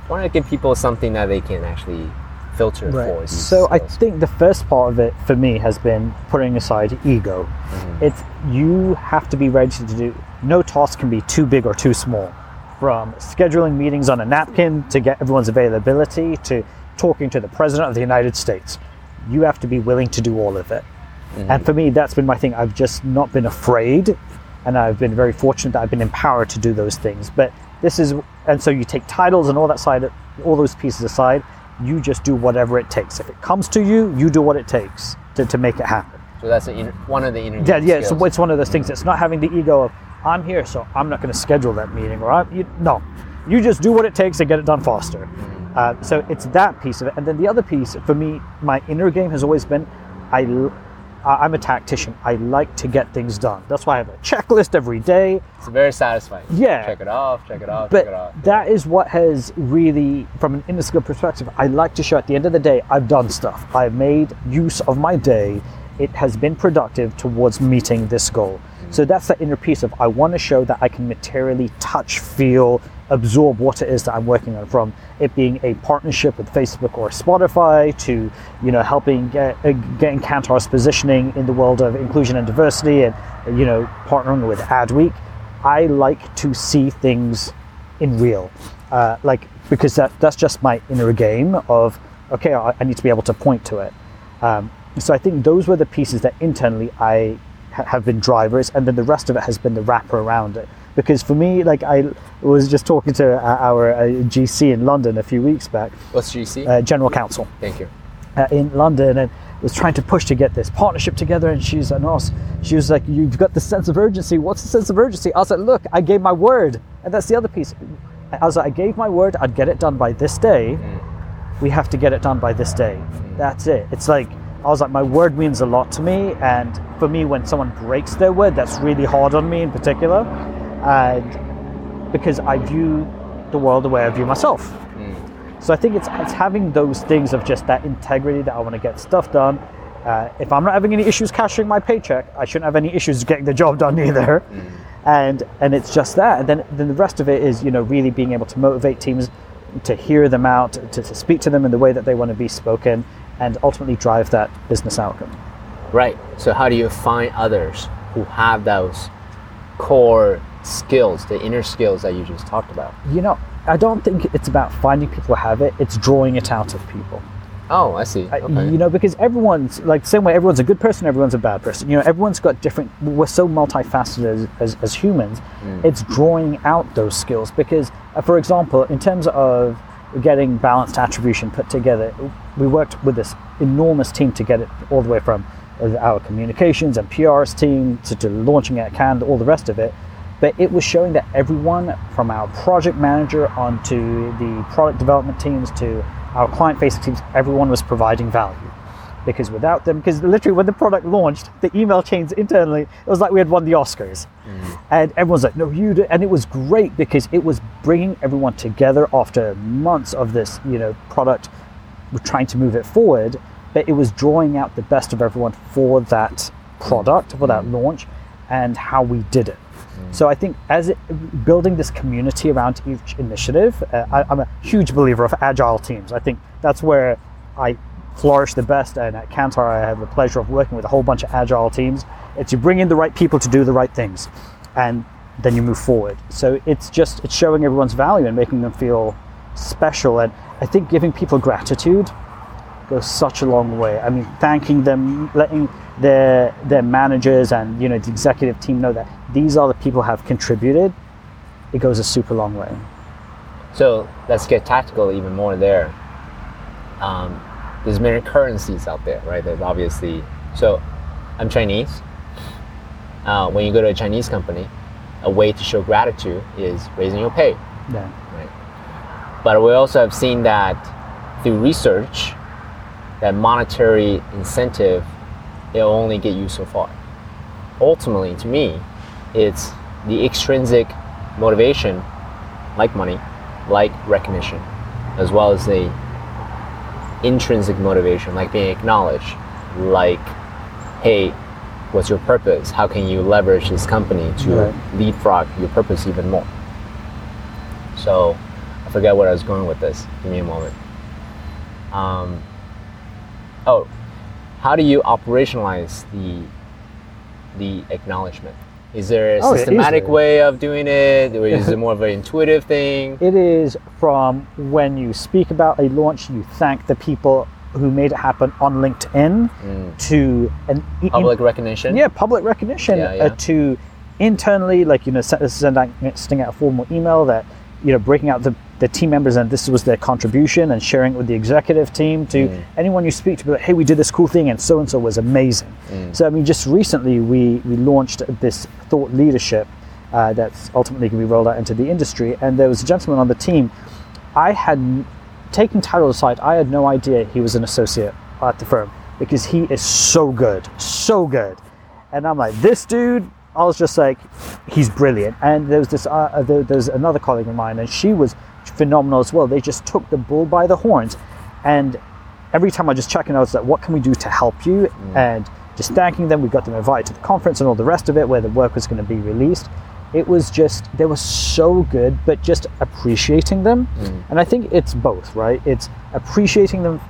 I want to give people something that they can actually filter for. Right. these So I think the first part of it for me has been putting aside ego. Mm-hmm. It's you have to be ready to do. No task can be too big or too small. From scheduling meetings on a napkin to get everyone's availability to talking to the president of the United States, you have to be willing to do all of it. Mm-hmm. And for me, that's been my thing. I've just not been afraid, and I've been very fortunate that I've been empowered to do those things. But this is, and so you take titles and all that side, all those pieces aside, you just do whatever it takes. If it comes to you, you do what it takes to, to make it happen. So that's the one of the inner Yeah, yeah. So it's one of those things. It's not having the ego of I'm here, so I'm not going to schedule that meeting, or I'm, you, no. You just do what it takes to get it done faster. Uh, so it's that piece of it, and then the other piece for me, my inner game has always been, I- I'm a tactician. I like to get things done. That's why I have a checklist every day. It's very satisfying. Yeah. Check it off, check it off, But check it off. that is what has really, from an inner skill perspective, I like to show at the end of the day, I've done stuff. I've made use of my day. It has been productive towards meeting this goal. So that's the inner piece of I want to show that I can materially touch, feel, absorb what it is that I'm working on from it being a partnership with Facebook or Spotify to you know helping get, uh, getting Kantar's positioning in the world of inclusion and diversity and you know partnering with Adweek. I like to see things in real, uh, like because that that's just my inner game of okay, I, I need to be able to point to it. Um, so I think those were the pieces that internally I ha- have been drivers, and then the rest of it has been the wrapper around it. Because for me, like I was just talking to uh, our uh, GC in London a few weeks back, What's GC? uh, General Counsel Thank you. uh, in London and was trying to push to get this partnership together. And she's like, no, she was like, you've got the sense of urgency. What's the sense of urgency? I was like, look, I gave my word. And that's the other piece. I was like, I gave my word, I'd get it done by this day. We have to get it done by this day. That's it. It's like, I was like, my word means a lot to me. And for me, when someone breaks their word, that's really hard on me in particular. And because I view the world the way I view myself. So I think it's, it's having those things of just that integrity that I want to get stuff done. Uh, if I'm not having any issues cashing my paycheck, I shouldn't have any issues getting the job done either. And and it's just that. And then then the rest of it is you know really being able to motivate teams to hear them out, to, to speak to them in the way that they want to be spoken, and ultimately drive that business outcome. Right. So how do you find others who have those core skills, the inner skills that you just talked about? You know, I don't think it's about finding people who have it. It's drawing it out of people. Oh, I see. I- You know, because everyone's like same way everyone's a good person, everyone's a bad person. You know, everyone's got different. We're so multifaceted as, as, as humans. It's drawing out those skills because, uh, for example, in terms of getting balanced attribution put together, we worked with this enormous team to get it all the way from uh, our communications and PRs team to, to launching at Cannes, all the rest of it. But it was showing that everyone from our project manager onto the product development teams to our client facing teams, everyone was providing value. Because without them, because literally when the product launched, the email chains internally, it was like we had won the Oscars. Mm. And everyone's like, no, you did. And it was great because it was bringing everyone together after months of this, you know, product. We're trying to move it forward, but it was drawing out the best of everyone for that product, for that mm. launch, and how we did it. So I think as it, building this community around each initiative, uh, I, I'm a huge believer of agile teams. I think that's where I flourish the best. And at Kantar, I have the pleasure of working with a whole bunch of agile teams. It's you bring in the right people to do the right things, and then you move forward. So it's just it's showing everyone's value and making them feel special. And I think giving people gratitude goes such a long way. I mean, thanking them, letting their their managers and you know the executive team know that these are the people who have contributed. It goes a super long way. So let's get tactical even more there. Um, there's many currencies out there, right? There's obviously. So, I'm Chinese. Uh, when you go to a Chinese company, a way to show gratitude is raising your pay. Yeah. Right? But we also have seen that through research, that monetary incentive, it'll only get you so far. Ultimately, to me, it's the extrinsic motivation, like money, like recognition, as well as the intrinsic motivation, like being acknowledged, like, hey, what's your purpose? How can you leverage this company to Right. leapfrog your purpose even more? So, I forget where I was going with this. Give me a moment. Um, oh, how do you operationalize the the acknowledgement? Is there a Oh, systematic way of doing it, or is it *laughs* more of an intuitive thing? It is from when you speak about a launch, you thank the people who made it happen on LinkedIn to an Public recognition. yeah public recognition Yeah, yeah. Uh, to internally like you know send, send sending out a formal email that you know breaking out the, the team members and this was their contribution and sharing it with the executive team to Mm. anyone you speak to be like hey we did this cool thing and so and so was amazing Mm. so i mean just recently we we launched this thought leadership uh, that's ultimately going to be rolled out into the industry. And there was a gentleman on the team. I had taken title aside. I had no idea he was an associate at the firm because he is so good, so good. And I'm like, this dude. I was just like, he's brilliant. And there was this, uh, there, there's another colleague of mine, and she was phenomenal as well. They just took the bull by the horns, and every time I just check in, I was like, what can we do to help you? And just thanking them. We got them invited to the conference and all the rest of it, where the work was going to be released. It was just they were so good, but just appreciating them. And I think it's both, right? It's appreciating them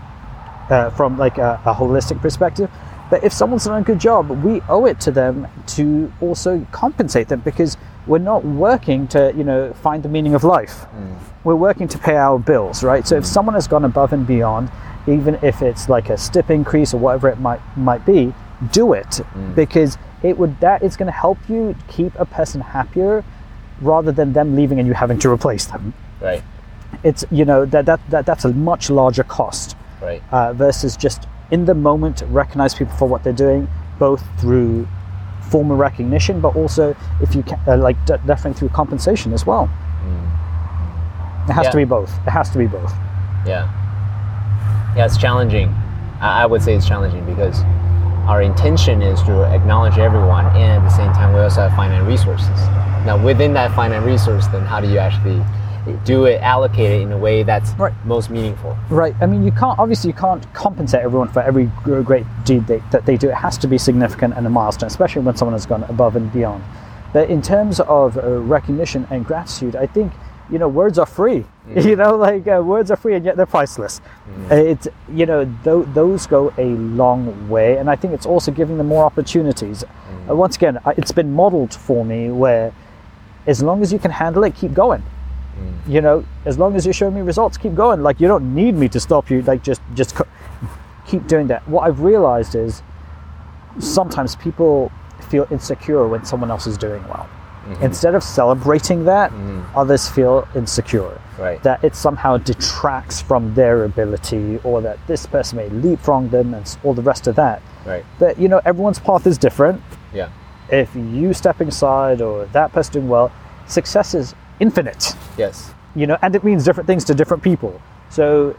uh, from like a, a holistic perspective. But if someone's done a good job, we owe it to them to also compensate them because we're not working to, you know, find the meaning of life. Mm. We're working to pay our bills, right? So if mm. someone has gone above and beyond, even if it's like a stip increase or whatever it might might be, do it mm. because it would that is going to help you keep a person happier rather than them leaving and you having to replace them. Right. It's you know that that, that that's a much larger cost Right. uh, versus just in the moment recognize people for what they're doing, both through formal recognition, but also if you can, uh, like de- definitely through compensation as well. It has Yeah. to be both. It has to be both. Yeah. Yeah, it's challenging. I I would say it's challenging because our intention is to acknowledge everyone and at the same time we also have finite resources. Now within that finite resource, then how do you actually do it, allocate it in a way that's Right. most meaningful? Right. I mean, you can't obviously you can't compensate everyone for every great deed they, that they do. It has to be significant and a milestone, especially when someone has gone above and beyond. But in terms of uh, recognition and gratitude, I think you know words are free. *laughs* You know, like uh, words are free and yet they're priceless. Uh, It's you know th- those go a long way, and I think it's also giving them more opportunities. Uh, once again, it's been modeled for me where as long as you can handle it, keep going Mm. you know as long as you're showing me results keep going. Like you don't need me to stop you. Like just just co- keep doing that. What i've realized is sometimes people feel insecure when someone else is doing well. Mm-hmm. Instead of celebrating that mm-hmm. others feel insecure. Right. that it somehow detracts from their ability or that this person may leapfrog them and all the rest of that. Right. but you know everyone's path is different. Yeah. if you stepping aside or that person doing well success is infinite Yes. you know, and it means different things to different people. So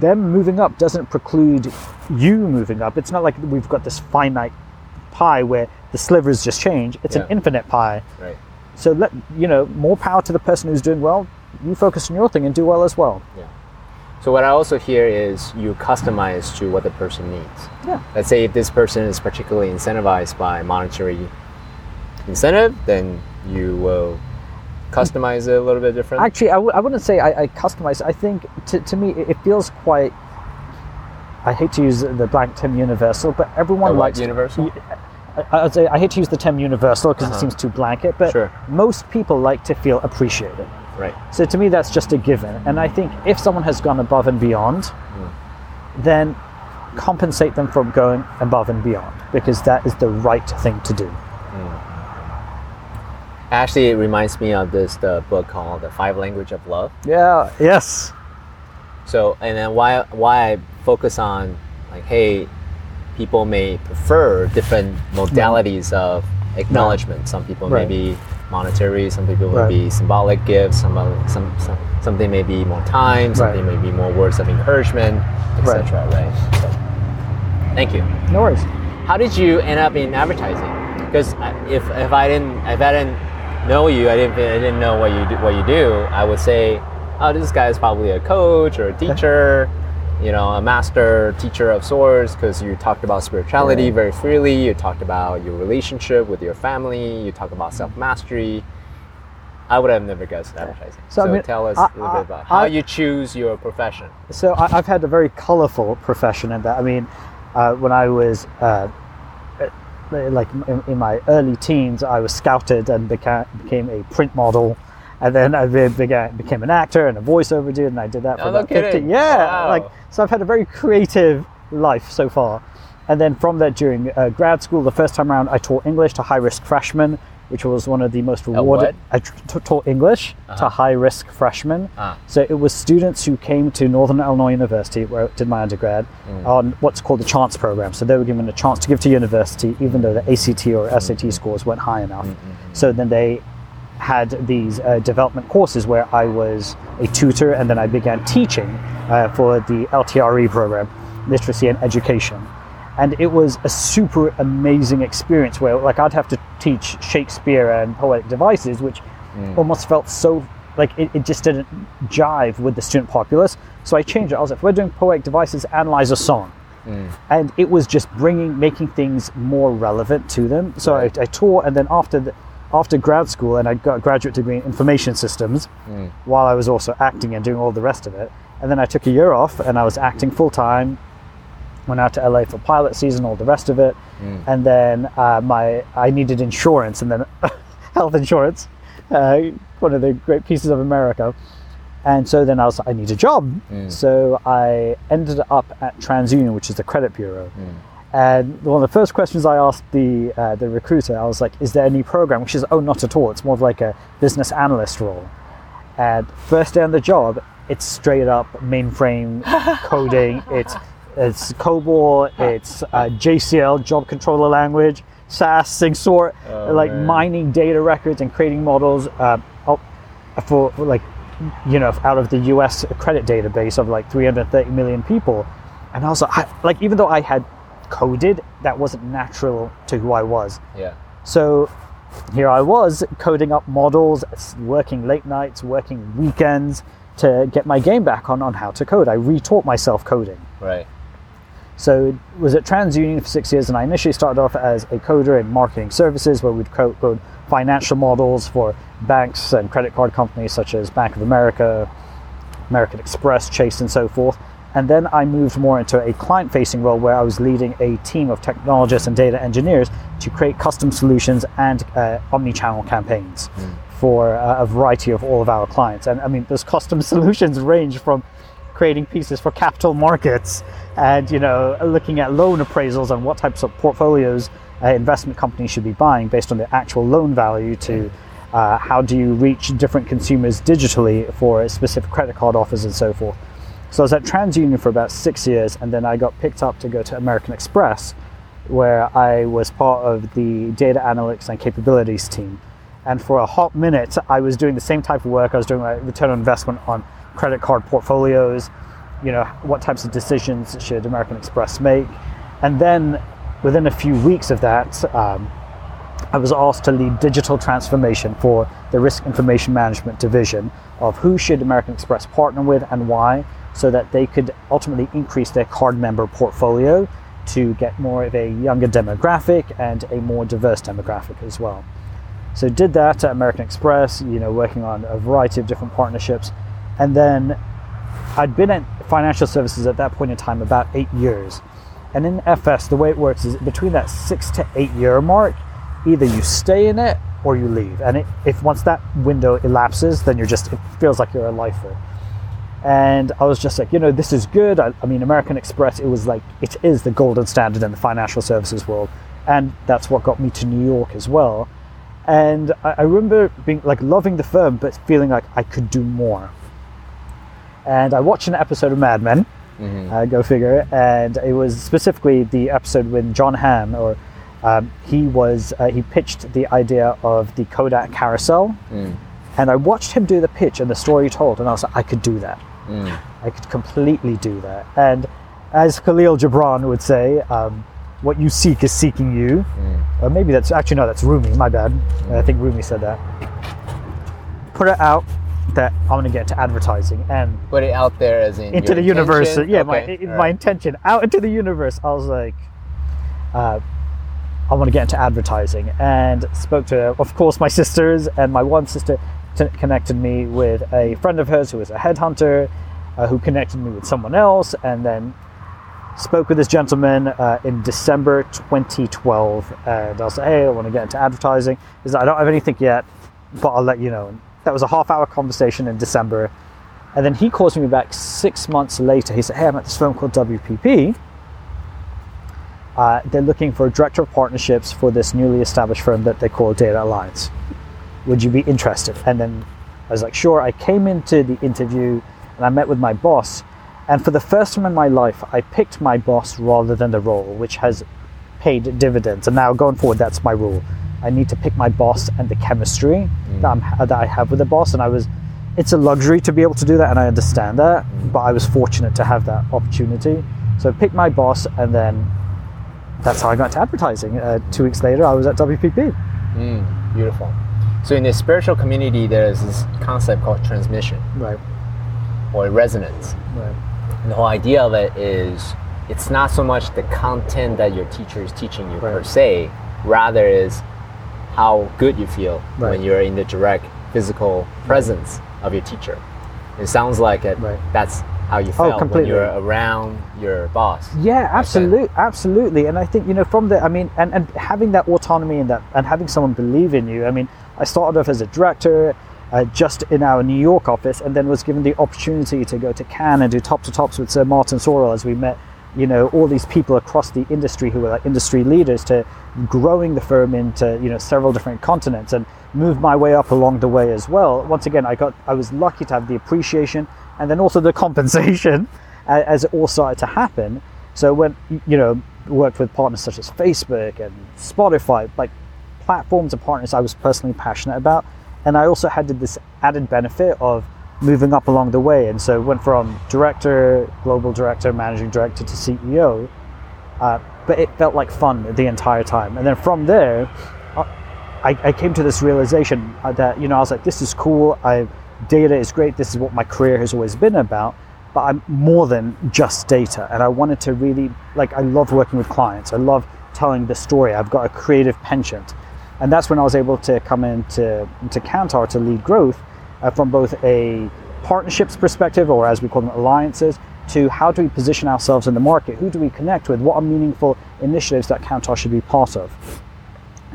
them moving up doesn't preclude you moving up. It's not like we've got this finite pie where the slivers just change. It's Yeah. an infinite pie. Right. So let you know, more power to the person who's doing well. You focus on your thing and do well as well. Yeah. So what I also hear is you customize to what the person needs. Yeah. Let's say if this person is particularly incentivized by monetary incentive, then you will customize it a little bit different. Actually, I w- I wouldn't say I, I customize. I think to, to me it, it feels quite. I hate to use the blank term universal, but everyone The likes universal? I, I'd say I hate to use the term universal because Uh-huh. it seems too blanket, but Sure. most people like to feel appreciated. right. So to me, that's just a given. And I think if someone has gone above and beyond, Hmm. then compensate them for going above and beyond because that is the right thing to do. Actually, it reminds me of this the book called The Five Language of Love. Yeah. Yes. So, and then why why I focus on like, hey, people may prefer different modalities mm. of acknowledgement. Some people Right. may be monetary. Some people may Right. be symbolic gifts. Some, uh, some some something may be more time. Something may be more words of encouragement, Right. etc. Right. So, thank you. No worries. How did you end up in advertising? Because uh, if, if I didn't if I didn't know you, I didn't I didn't know what you do, what you do. I would say, oh, this guy is probably a coach or a teacher, you know, a master teacher of sorts. Because you talked about spirituality Right. very freely. You talked about your relationship with your family. You talk about self mastery. I would have never guessed advertising. So, So, I mean, tell us I- a little bit about how I- you choose your profession. So I, I've had a very colorful profession in that. I mean, uh, when I was uh, like in, in my early teens, I was scouted and beca- became a print model. And then I be- began, became an actor and a voiceover dude, and I did that for no about 15. Yeah, Wow. like so I've had a very creative life so far. And then from that, during uh, grad school, the first time around, I taught English to high risk freshmen which was one of the most rewarded. I taught English to high risk freshmen. Ah. So it was students who came to Northern Illinois University, where I did my undergrad, on what's called the chance program. So they were given a chance to give to university, even though the ACT or SAT scores weren't high enough. So then they had these uh, development courses where I was a tutor, and then I began teaching uh, for the LTRE program, literacy and education. And it was a super amazing experience where, like, I'd have to teach Shakespeare and poetic devices, which mm. almost felt so like it, it just didn't jive with the student populace. So I changed it. I was like, we're doing poetic devices, analyze a song. Mm. And it was just bringing, making things more relevant to them. So I, I taught, and then after the, after grad school, and I got a graduate degree in information systems, mm. while I was also acting and doing all the rest of it. And then I took a year off, and I was acting full time. Went out to LA for pilot season, all the rest of it, and then uh, my I needed insurance, and then *laughs* health insurance, uh, one of the great pieces of America. And so then I was like, I need a job. So I ended up at TransUnion, which is the credit bureau. And one of the first questions I asked the uh, the recruiter, I was like, "Is there any program?" Which is, "Oh, not at all. It's more of like a business analyst role." And first day on the job, it's straight up mainframe *laughs* coding. It's it's COBOL, it's uh, JCL, job controller language, SAS, SyncSort, like man. mining data records and creating models uh, for, for like you know out of the U.S. credit database of like 330 million people. And I was like, I, like even though I had coded, that wasn't natural to who I was. Yeah. So here I was coding up models, working late nights, working weekends to get my game back on on how to code. I retaught myself coding. Right. So was at TransUnion for six years, and I initially started off as a coder in marketing services, where we'd code financial models for banks and credit card companies such as Bank of America, American Express, Chase, and so forth. And then I moved more into a client-facing role where I was leading a team of technologists and data engineers to create custom solutions and uh, omni-channel campaigns for uh, a variety of all of our clients. And I mean, those custom *laughs* solutions range from creating pieces for capital markets and you know looking at loan appraisals and what types of portfolios uh, investment companies should be buying based on the actual loan value to uh, how do you reach different consumers digitally for specific credit card offers and so forth. So i was at transunion for about six years and then i got picked up to go to american express where i was part of the data analytics and capabilities team. And for a hot minute i was doing the same type of work. I was doing like return on investment on credit card portfolios you know what types of decisions should american express make and then within a few weeks of that um, i was asked to lead digital transformation for the risk information management division of who should american express partner with and why so that they could ultimately increase their card member portfolio to get more of a younger demographic and a more diverse demographic as well so did that at American Express, you know, working on a variety of different partnerships. And then I'd been at financial services at that point in time about eight years. And in FS, the way it works is between that six to eight year mark, either you stay in it or you leave. And it, if once that window elapses, then you're just, it feels like you're a lifer. And I was just like, you know, this is good. I, I mean, American Express, it was like, it is the golden standard in the financial services world. And that's what got me to New York as well. And I, I remember being like loving the firm, but feeling like I could do more. And I watched an episode of Mad Men, uh, go figure, and it was specifically the episode when Jon Hamm, or um, he was, uh, he pitched the idea of the Kodak carousel. And I watched him do the pitch and the story he told, and I was like, I could do that. I could completely do that. And as Khalil Gibran would say, um, what you seek is seeking you. Or maybe that's actually no, that's Rumi. My bad. I think Rumi said that. Put it out that I'm going to get into advertising and Put it out there as in into the universe. Yeah, Okay, my all my intention out into the universe. I was like, uh, I want to get into advertising, and spoke to, of course, my *laughs* sisters, and my one sister t- connected me with a friend of hers who was a headhunter, uh, who connected me with someone else, and then spoke with this gentleman uh, in December 2012, and I was like, hey, I want to get into advertising. He's like, I don't have anything yet, but I'll let you know. And that was a half-hour conversation in December. And then he calls me back six months later. He said, Hey, I'm at this firm called WPP. Uh, they're looking for a director of partnerships for this newly established firm that they call Data Alliance. Would you be interested? And then I was like, sure. I came into the interview and I met with my boss. And for the first time in my life, I picked my boss rather than the role, which has paid dividends. And now going forward, that's my rule. I need to pick my boss and the chemistry that, I'm, that I have with the boss. And I was, it's a luxury to be able to do that, and I understand that. But I was fortunate to have that opportunity. So I picked my boss, and then that's how I got into advertising. Uh, two weeks later, I was at WPP. Mm, beautiful. So in the spiritual community, there's this concept called transmission Right. or resonance. Right. And the whole idea of it is it's not so much the content that your teacher is teaching you per se, rather is how good you feel Right. when you're in the direct physical presence of your teacher. It sounds like it, Right. that's how you felt when you're around your boss. Yeah, absolutely, absolutely. And I think you know from the, I mean, and, and having that autonomy and that, and having someone believe in you. I mean, I started off as a director, uh, just in our New York office, and then was given the opportunity to go to Cannes and do top to tops with Sir Martin Sorrell as we met. You know, all these people across the industry who were like industry leaders to growing the firm into you know several different continents and moved my way up along the way as well. Once again, I got I was lucky to have the appreciation and then also the *laughs* compensation as it all started to happen. So when you know worked with partners such as Facebook and Spotify, like platforms and partners I was personally passionate about, and I also had this added benefit of moving up along the way, and so went from director, global director, managing director to CEO. Uh, but it felt like fun the entire time, and then from there, I, I came to this realization uh, that you know I was like, this is cool. I data is great. This is what my career has always been about. But I'm more than just data, and I wanted to really like. I love working with clients. I love telling the story. I've got a creative penchant, and that's when I was able to come into into Kantar to lead growth uh, from both a partnerships perspective, or as we call them, alliances, to how do we position ourselves in the market? Who do we connect with? What are meaningful initiatives that Kantar should be part of?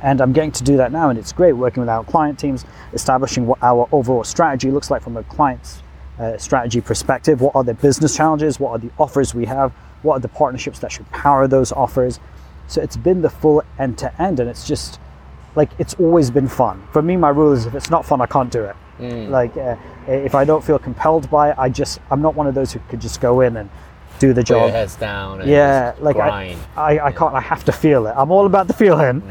and I'm getting to do that now, and it's great working with our client teams, establishing what our overall strategy looks like from a client's uh, strategy perspective. What are the business challenges? What are the offers we have? What are the partnerships that should power those offers? So it's been the full end to end, and it's just like it's always been fun. For me, my rule is if it's not fun, I can't do it. Like uh, if I don't feel compelled by it, I just I'm not one of those who could just go in and do the job. heads down and Yeah, like I, grind. I, I can't. I have to feel it. I'm all about the feeling,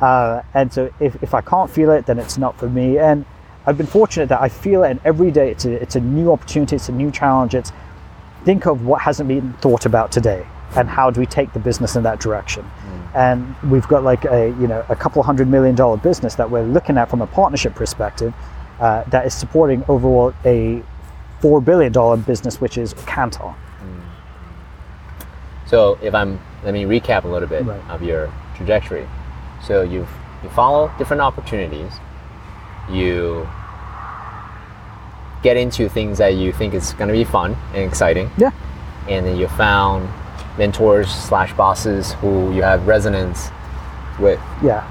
uh, and so if, if I can't feel it, then it's not for me. And I've been fortunate that I feel it, and every day it's a it's a new opportunity, it's a new challenge. It's think of what hasn't been thought about today, and how do we take the business in that direction. And we've got like a you know a couple hundred million dollar business that we're looking at from a partnership perspective, uh, that is supporting overall a four billion dollar business, which is Kantar. So if I'm, let me recap a little bit Right. of your trajectory. So you you follow different opportunities, you get into things that you think is going to be fun and exciting, Yeah. and then you found mentors slash bosses who you have resonance with. Yeah.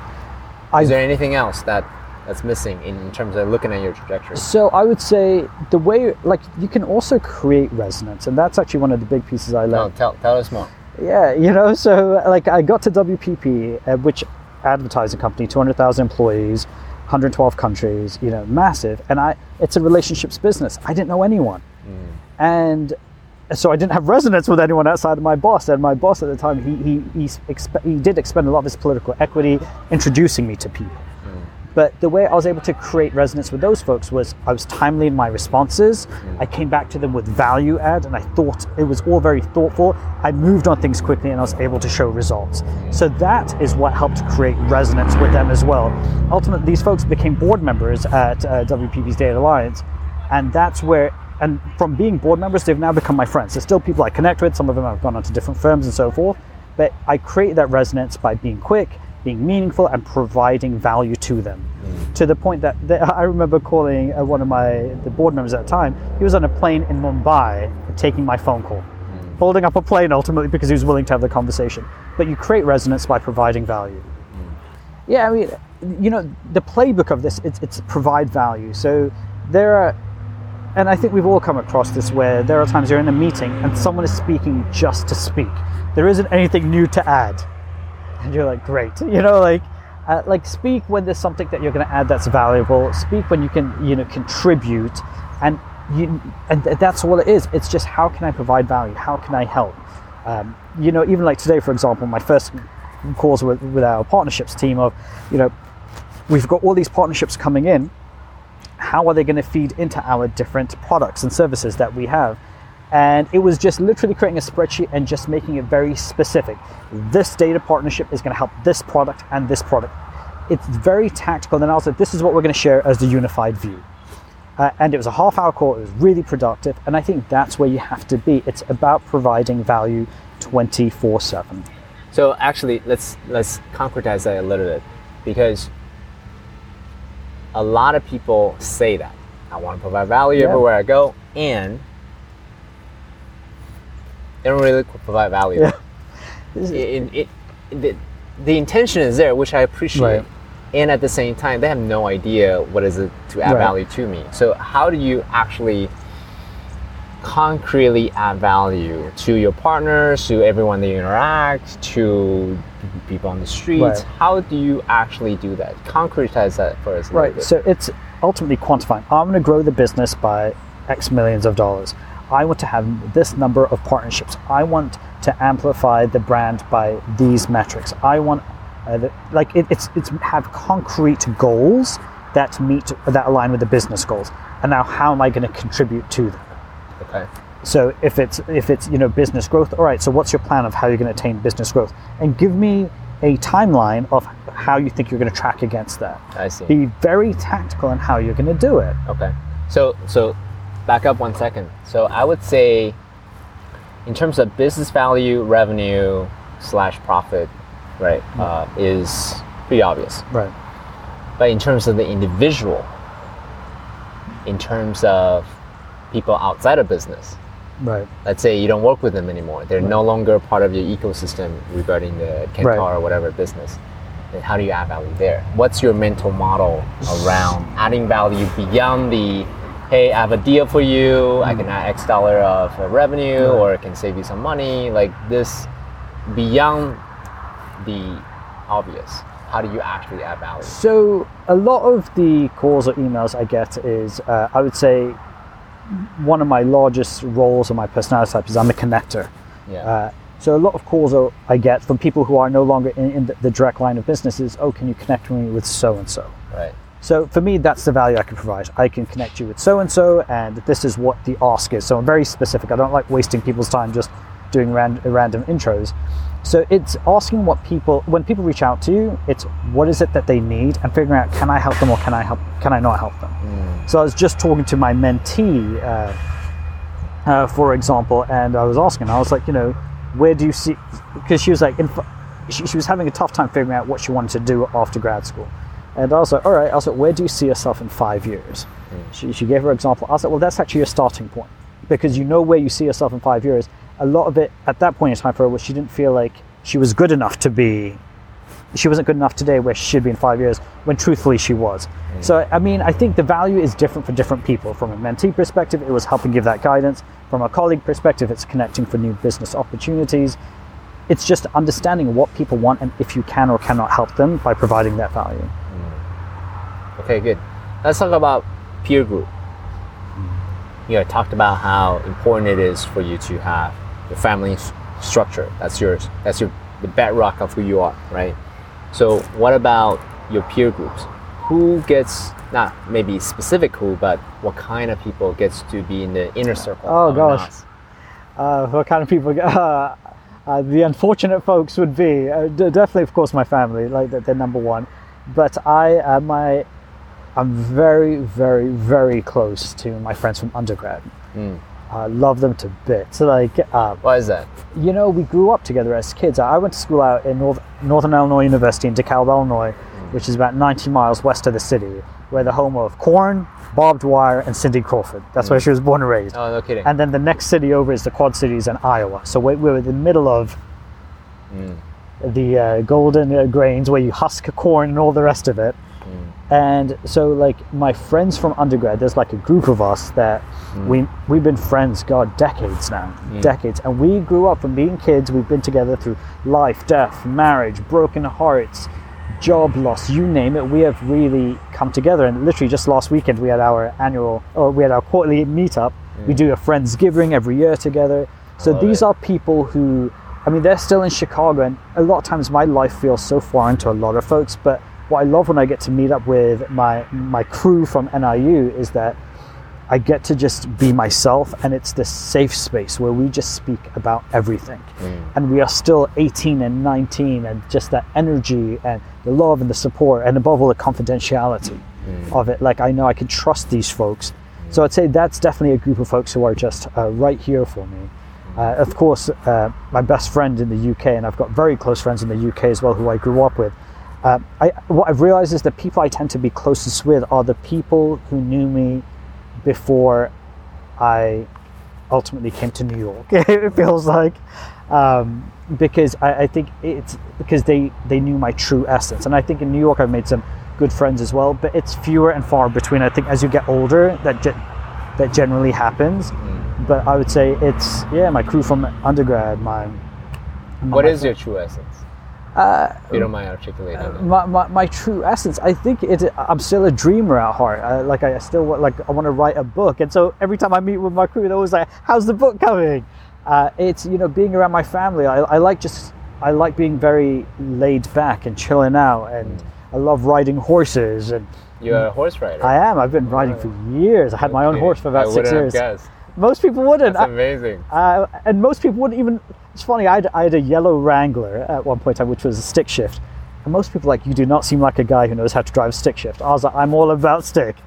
Is there anything else that that's missing in terms of looking at your trajectory? So I would say the way, like, you can also create resonance, and that's actually one of the big pieces I No, learned. tell tell us more. Yeah, *laughs* you know, so like I got to WPP, uh, which advertising company, 200,000 employees, 112 countries, you know, massive, and I it's a relationships business. I didn't know anyone, and so I didn't have resonance with anyone outside of my boss. And my boss at the time, he he he, expe- he did expend a lot of his political equity introducing me to people. But the way I was able to create resonance with those folks was I was timely in my responses. I came back to them with value add, and I thought it was all very thoughtful. I moved on things quickly, and I was able to show results. So that is what helped create resonance with them as well. Ultimately, these folks became board members at uh, WPP's Data Alliance, and that's where. And from being board members, they've now become my friends. They're still people I connect with. Some of them have gone on to different firms and so forth. But I created that resonance by being quick, being meaningful, and providing value to them. Mm. To the point that, *laughs* I remember calling uh, one of my the board members at the time. He was on a plane in Mumbai, taking my phone call, mm. holding up a plane ultimately because he was willing to have the conversation. But you create resonance by providing value. Mm. Yeah, I mean, you know, the playbook of this it's, it's provide value. So there are and I think we've all come across this where there are times you're in a meeting and someone is speaking just to speak. There isn't anything new to add. *laughs* and you're like, great. *laughs* You know, like, uh, like speak when there's something that you're going to add that's valuable. Speak when you can, you know, contribute, and you, and th- that's all it is. It's just how can I provide value? How can I help? Um, you know, even like today, for example, my first calls with, with our partnerships team of, you know, we've got all these partnerships coming in. How are they going to feed into our different products and services that we have? And it was just literally creating a spreadsheet and just making it very specific. This data partnership is going to help this product and this product. It's very tactical. And then I was like, this is what we're going to share as the unified view. Uh, and it was a half hour call. It was really productive. And I think that's where you have to be. It's about providing value 24 7. So actually, let's let's concretize that a little bit, because a lot of people say that I want to provide value Yeah. everywhere I go, and they don't really provide value. Yeah. *laughs* It, it, it, the, the intention is there, which I appreciate, Right. and at the same time, they have no idea what is it to add Right. value to me. So how do you actually concretely add value to your partners, to everyone that you interact, to people on the streets? Right. How do you actually do that? Concretize that for us. Right. So it's ultimately quantifying. I'm going to grow the business by X millions of dollars. I want to have this number of partnerships. I want to amplify the brand by these metrics. I want, uh, the, like, it, it's it's have concrete goals that meet that align with the business goals. And now, how am I going to contribute to them? okay. So if it's if it's you know business growth, all right. So what's your plan of how you're going to attain business growth? And give me a timeline of how you think you're going to track against that. I see. Be very tactical in how you're going to do it. Okay. So so back up one second. So I would say in terms of business value, revenue slash profit, right, uh, is pretty obvious. Right. But in terms of the individual, in terms of people outside of business, Right. let's say you don't work with them anymore, they're no longer part of your ecosystem regarding the Kencar Right. or whatever business. Then how do you add value there? What's your mental model around adding value beyond the hey, I have a deal for you, I can add X dollar of revenue Right. or it can save you some money, like this beyond the obvious. How do you actually add value? So a lot of the calls or emails I get is, uh, I would say, one of my largest roles or my personality type is I'm a connector. Yeah. Uh, so a lot of calls are, I get from people who are no longer in, in the, the direct line of business is, oh, can you connect me with so and so? right. So for me, that's the value I can provide. I can connect you with so and so, and this is what the ask is. So I'm very specific. I don't like wasting people's time just doing ran- random intros. So it's asking what people when people reach out to you, it's what is it that they need, and figuring out can I help them or can I help can I not help them. So I was just talking to my mentee, uh, uh, for example, and I was asking, I was like, you know, where do you see? Because she was like, in, she, she was having a tough time figuring out what she wanted to do after grad school. And I was like, all right, I was like, where do you see yourself in five years? Mm. She, she gave her example. I was like, well, that's actually your starting point because you know where you see yourself in five years. A lot of it at that point in time for her was she didn't feel like she was good enough to be, she wasn't good enough today where she should be in five years when truthfully she was. Mm. So, I mean, I think the value is different for different people. From a mentee perspective, it was helping give that guidance. From a colleague perspective, it's connecting for new business opportunities. It's just understanding what people want and if you can or cannot help them by providing that value. Okay, good. Let's talk about peer group. You know, talked about how important it is for you to have your family structure. That's yours. That's your the bedrock of who you are, right? So, what about your peer groups? Who gets not maybe specific who, but what kind of people gets to be in the inner circle? Oh, gosh. Uh, what kind of people *laughs* uh, uh, the unfortunate folks would be uh, d- definitely of course my family like they're, they're number one but i uh, my i'm very very very close to my friends from undergrad. I love them to bits. Like uh, Why is that? you know we grew up together as kids. I went to school out in North, northern illinois university in dekalb illinois which is about 90 miles west of the city where the home of corn Barbed Wire, and cindy crawford. That's where she was born and raised. Oh, no kidding. and then the next city over is the Quad Cities in Iowa. So we- we're in the middle of the uh, golden uh, grains where you husk corn and all the rest of it. And so, like my friends from undergrad, there's like a group of us that mm. we we've been friends, God, decades now, mm. decades, and we grew up from being kids. We've been together through life, death, marriage, broken hearts, job loss, you name it. We have really come together. And literally, just last weekend, we had our annual, or we had our quarterly meetup. Mm. We do a friendsgiving every year together. So these it. are people who, I mean, they're still in Chicago, and a lot of times my life feels so foreign to a lot of folks. But what I love when I get to meet up with my my crew from NIU is that I get to just be myself, and it's this safe space where we just speak about everything. And we are still 18 and 19, and just that energy and the love and the support, and above all, the confidentiality of it. Like, I know I can trust these folks. So I'd say that's definitely a group of folks who are just uh, right here for me. Uh, of course, uh, my best friend in the UK, and I've got very close friends in the UK as well who I grew up with. Uh, I, what I've realized is the people I tend to be closest with are the people who knew me before I ultimately came to New York. *laughs* it feels like um, because I, I think it's because they they knew my true essence, and I think in New York I've made some good friends as well. But it's fewer and far between. I think as you get older, that ge- that generally happens. But I would say it's yeah, my crew from undergrad, my. What my is your true essence? Uh, you don't mind articulating my, my, my true essence i think it i'm still a dreamer at heart. I, like i still want like i want to write a book. And so every time i meet with my crew they're always like how's the book coming? Uh, it's you know being around my family I, I like just i like being very laid back and chilling out. And i love riding horses and You're a horse rider. i am. I've been riding for years. I had my own horse for about I six years. guessed. most people wouldn't. That's amazing. uh, and most people wouldn't even. It's funny. I had, I had a yellow Wrangler at one point which was a stick shift, and most people are like you do not seem like a guy who knows how to drive a stick shift. I was like, I'm all about stick.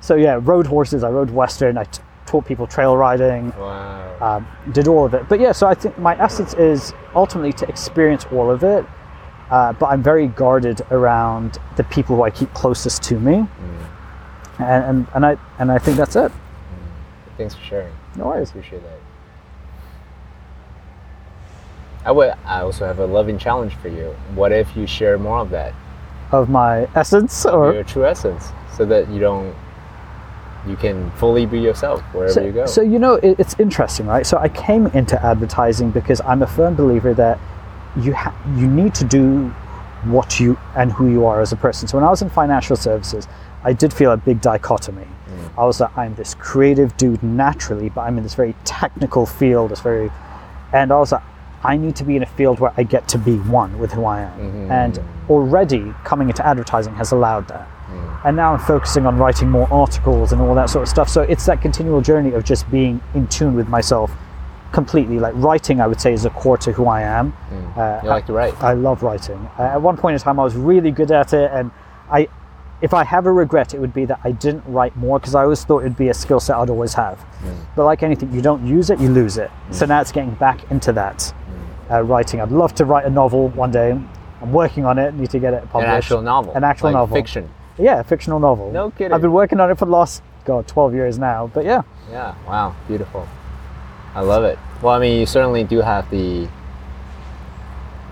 So yeah, rode horses. I rode Western. I t- taught people trail riding. Wow. Um, did all of it. But yeah, so I think my essence is ultimately to experience all of it. Uh, but I'm very guarded around the people who I keep closest to me, and, and and I and I think that's it. Thanks for sharing. No worries. Appreciate that. I would. I also have a loving challenge for you. What if you share more of that, Of my essence, or your true essence, so that you don't, you can fully be yourself wherever so, you go. So you know, it, it's interesting, right? So I came into advertising because I'm a firm believer that you ha- you need to do what you and who you are as a person. So when I was in financial services, I did feel a big dichotomy. Mm. I was like, I'm this creative dude naturally, but I'm in this very technical field. It's very, and I was like, I need to be in a field where I get to be one with who I am. And already coming into advertising has allowed that. And now I'm focusing on writing more articles and all that sort of stuff. So it's that continual journey of just being in tune with myself completely. Like writing, I would say, is a core to who I am. Uh, you like to write. I love writing. Uh, at one point in time, I was really good at it, and I, if I have a regret, it would be that I didn't write more because I always thought it'd be a skill set I'd always have. But like anything, you don't use it, you lose it. So now it's getting back into that uh, writing. I'd love to write a novel one day. I'm working on it. Need to get it published. An actual novel. An actual like novel. Fiction. Yeah, a fictional novel. No kidding. I've been working on it for the last god 12 years now. But yeah, Yeah. Wow. Beautiful. I love it. Well, I mean, you certainly do have the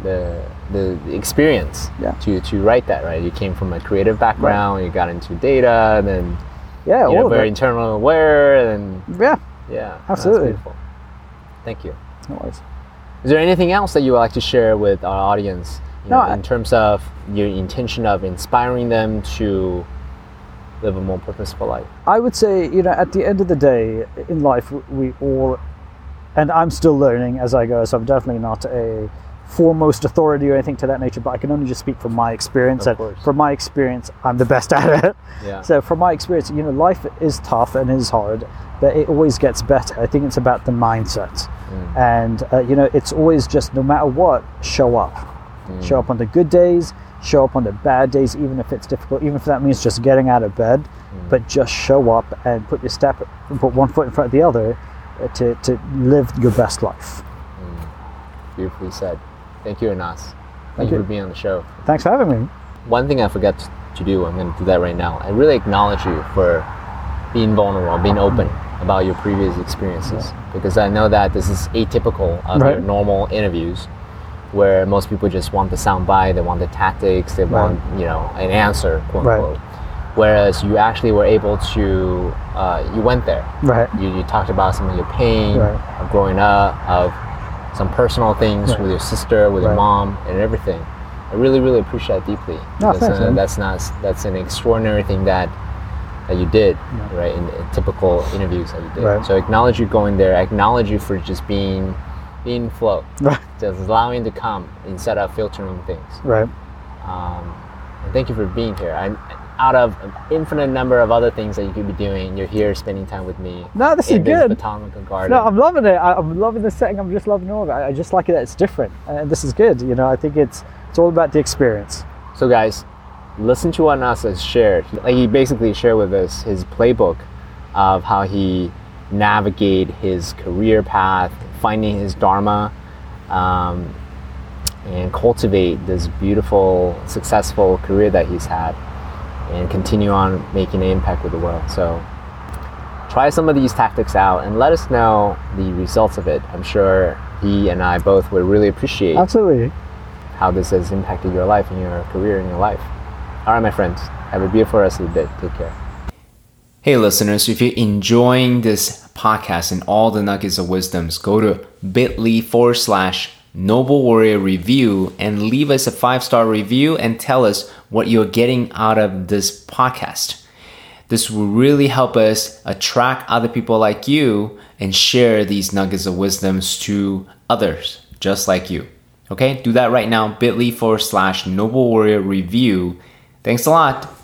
the the experience Yeah. to to write that, right? You came from a creative background. Right. You got into data, and then yeah, you know, very internal aware, and Yeah, yeah, Absolutely. Thank you. no worries. Is there anything else that you would like to share with our audience? You No, know, I- in terms of your intention of inspiring them to live a more purposeful life. I would say, you know, at the end of the day, in life, we all, and I'm still learning as I go, so I'm definitely not a foremost authority or anything to that nature, but I can only just speak from my experience. Of and course. from my experience, I'm the best at it. Yeah. *laughs* So, from my experience, you know, life is tough and is hard, but it always gets better. I think it's about the mindset. Mm. And, uh, you know, it's always just no matter what, show up. Mm. Show up on the good days, show up on the bad days, even if it's difficult, even if that means just getting out of bed, Mm. but just show up and put your step, put one foot in front of the other uh, to, to live your best life. Beautifully said. Thank you, Anas. Thank, Thank you you. for being on the show. Thanks for having me. One thing I forgot to do, I'm going to do that right now. I really acknowledge you for being vulnerable, being open about your previous experiences, because I know that this is atypical of your normal interviews, where most people just want the sound bite, they want the tactics, they Right. want you know an answer, quote Right. unquote. whereas you actually were able to uh, you went there Right. you, you talked about some of your pain Right. of growing up of some personal things Right. with your sister with your mom and everything i really really appreciate that deeply No, thanks, that's not that's an extraordinary thing that that you did right in, in typical interviews that you did Right. so acknowledge you going there acknowledge you for just being being flow *laughs* Right. just allowing to come instead of filtering things Right. um, and thank you for being here. I'm out of an infinite number of other things that you could be doing, you're here spending time with me. No, this is good. This botanical garden. No, I'm loving it. I, I'm loving the setting. I'm just loving all of it. I I just like it that it's different, and this is good. You know, I think it's it's all about the experience. So, guys, listen to what Nasa has shared. Like he basically shared with us his playbook of how he navigate his career path, finding his dharma, um, and cultivate this beautiful, successful career that he's had, and continue on making an impact with the world. So. Try some of these tactics out and let us know the results of it. I'm sure he and I both would really appreciate Absolutely. how this has impacted your life and your career and your life. All right, my friends, have a beautiful rest of the day. Take care. Hey, listeners, if you're enjoying this podcast and all the nuggets of wisdoms, go to bit.ly forward slash Noble Warrior Review and leave us a five star review and tell us what you're getting out of this podcast. This will really help us attract other people like you and share these nuggets of wisdoms to others just like you. Okay, do that right now bit.ly forward slash Noble Warrior Review. Thanks a lot.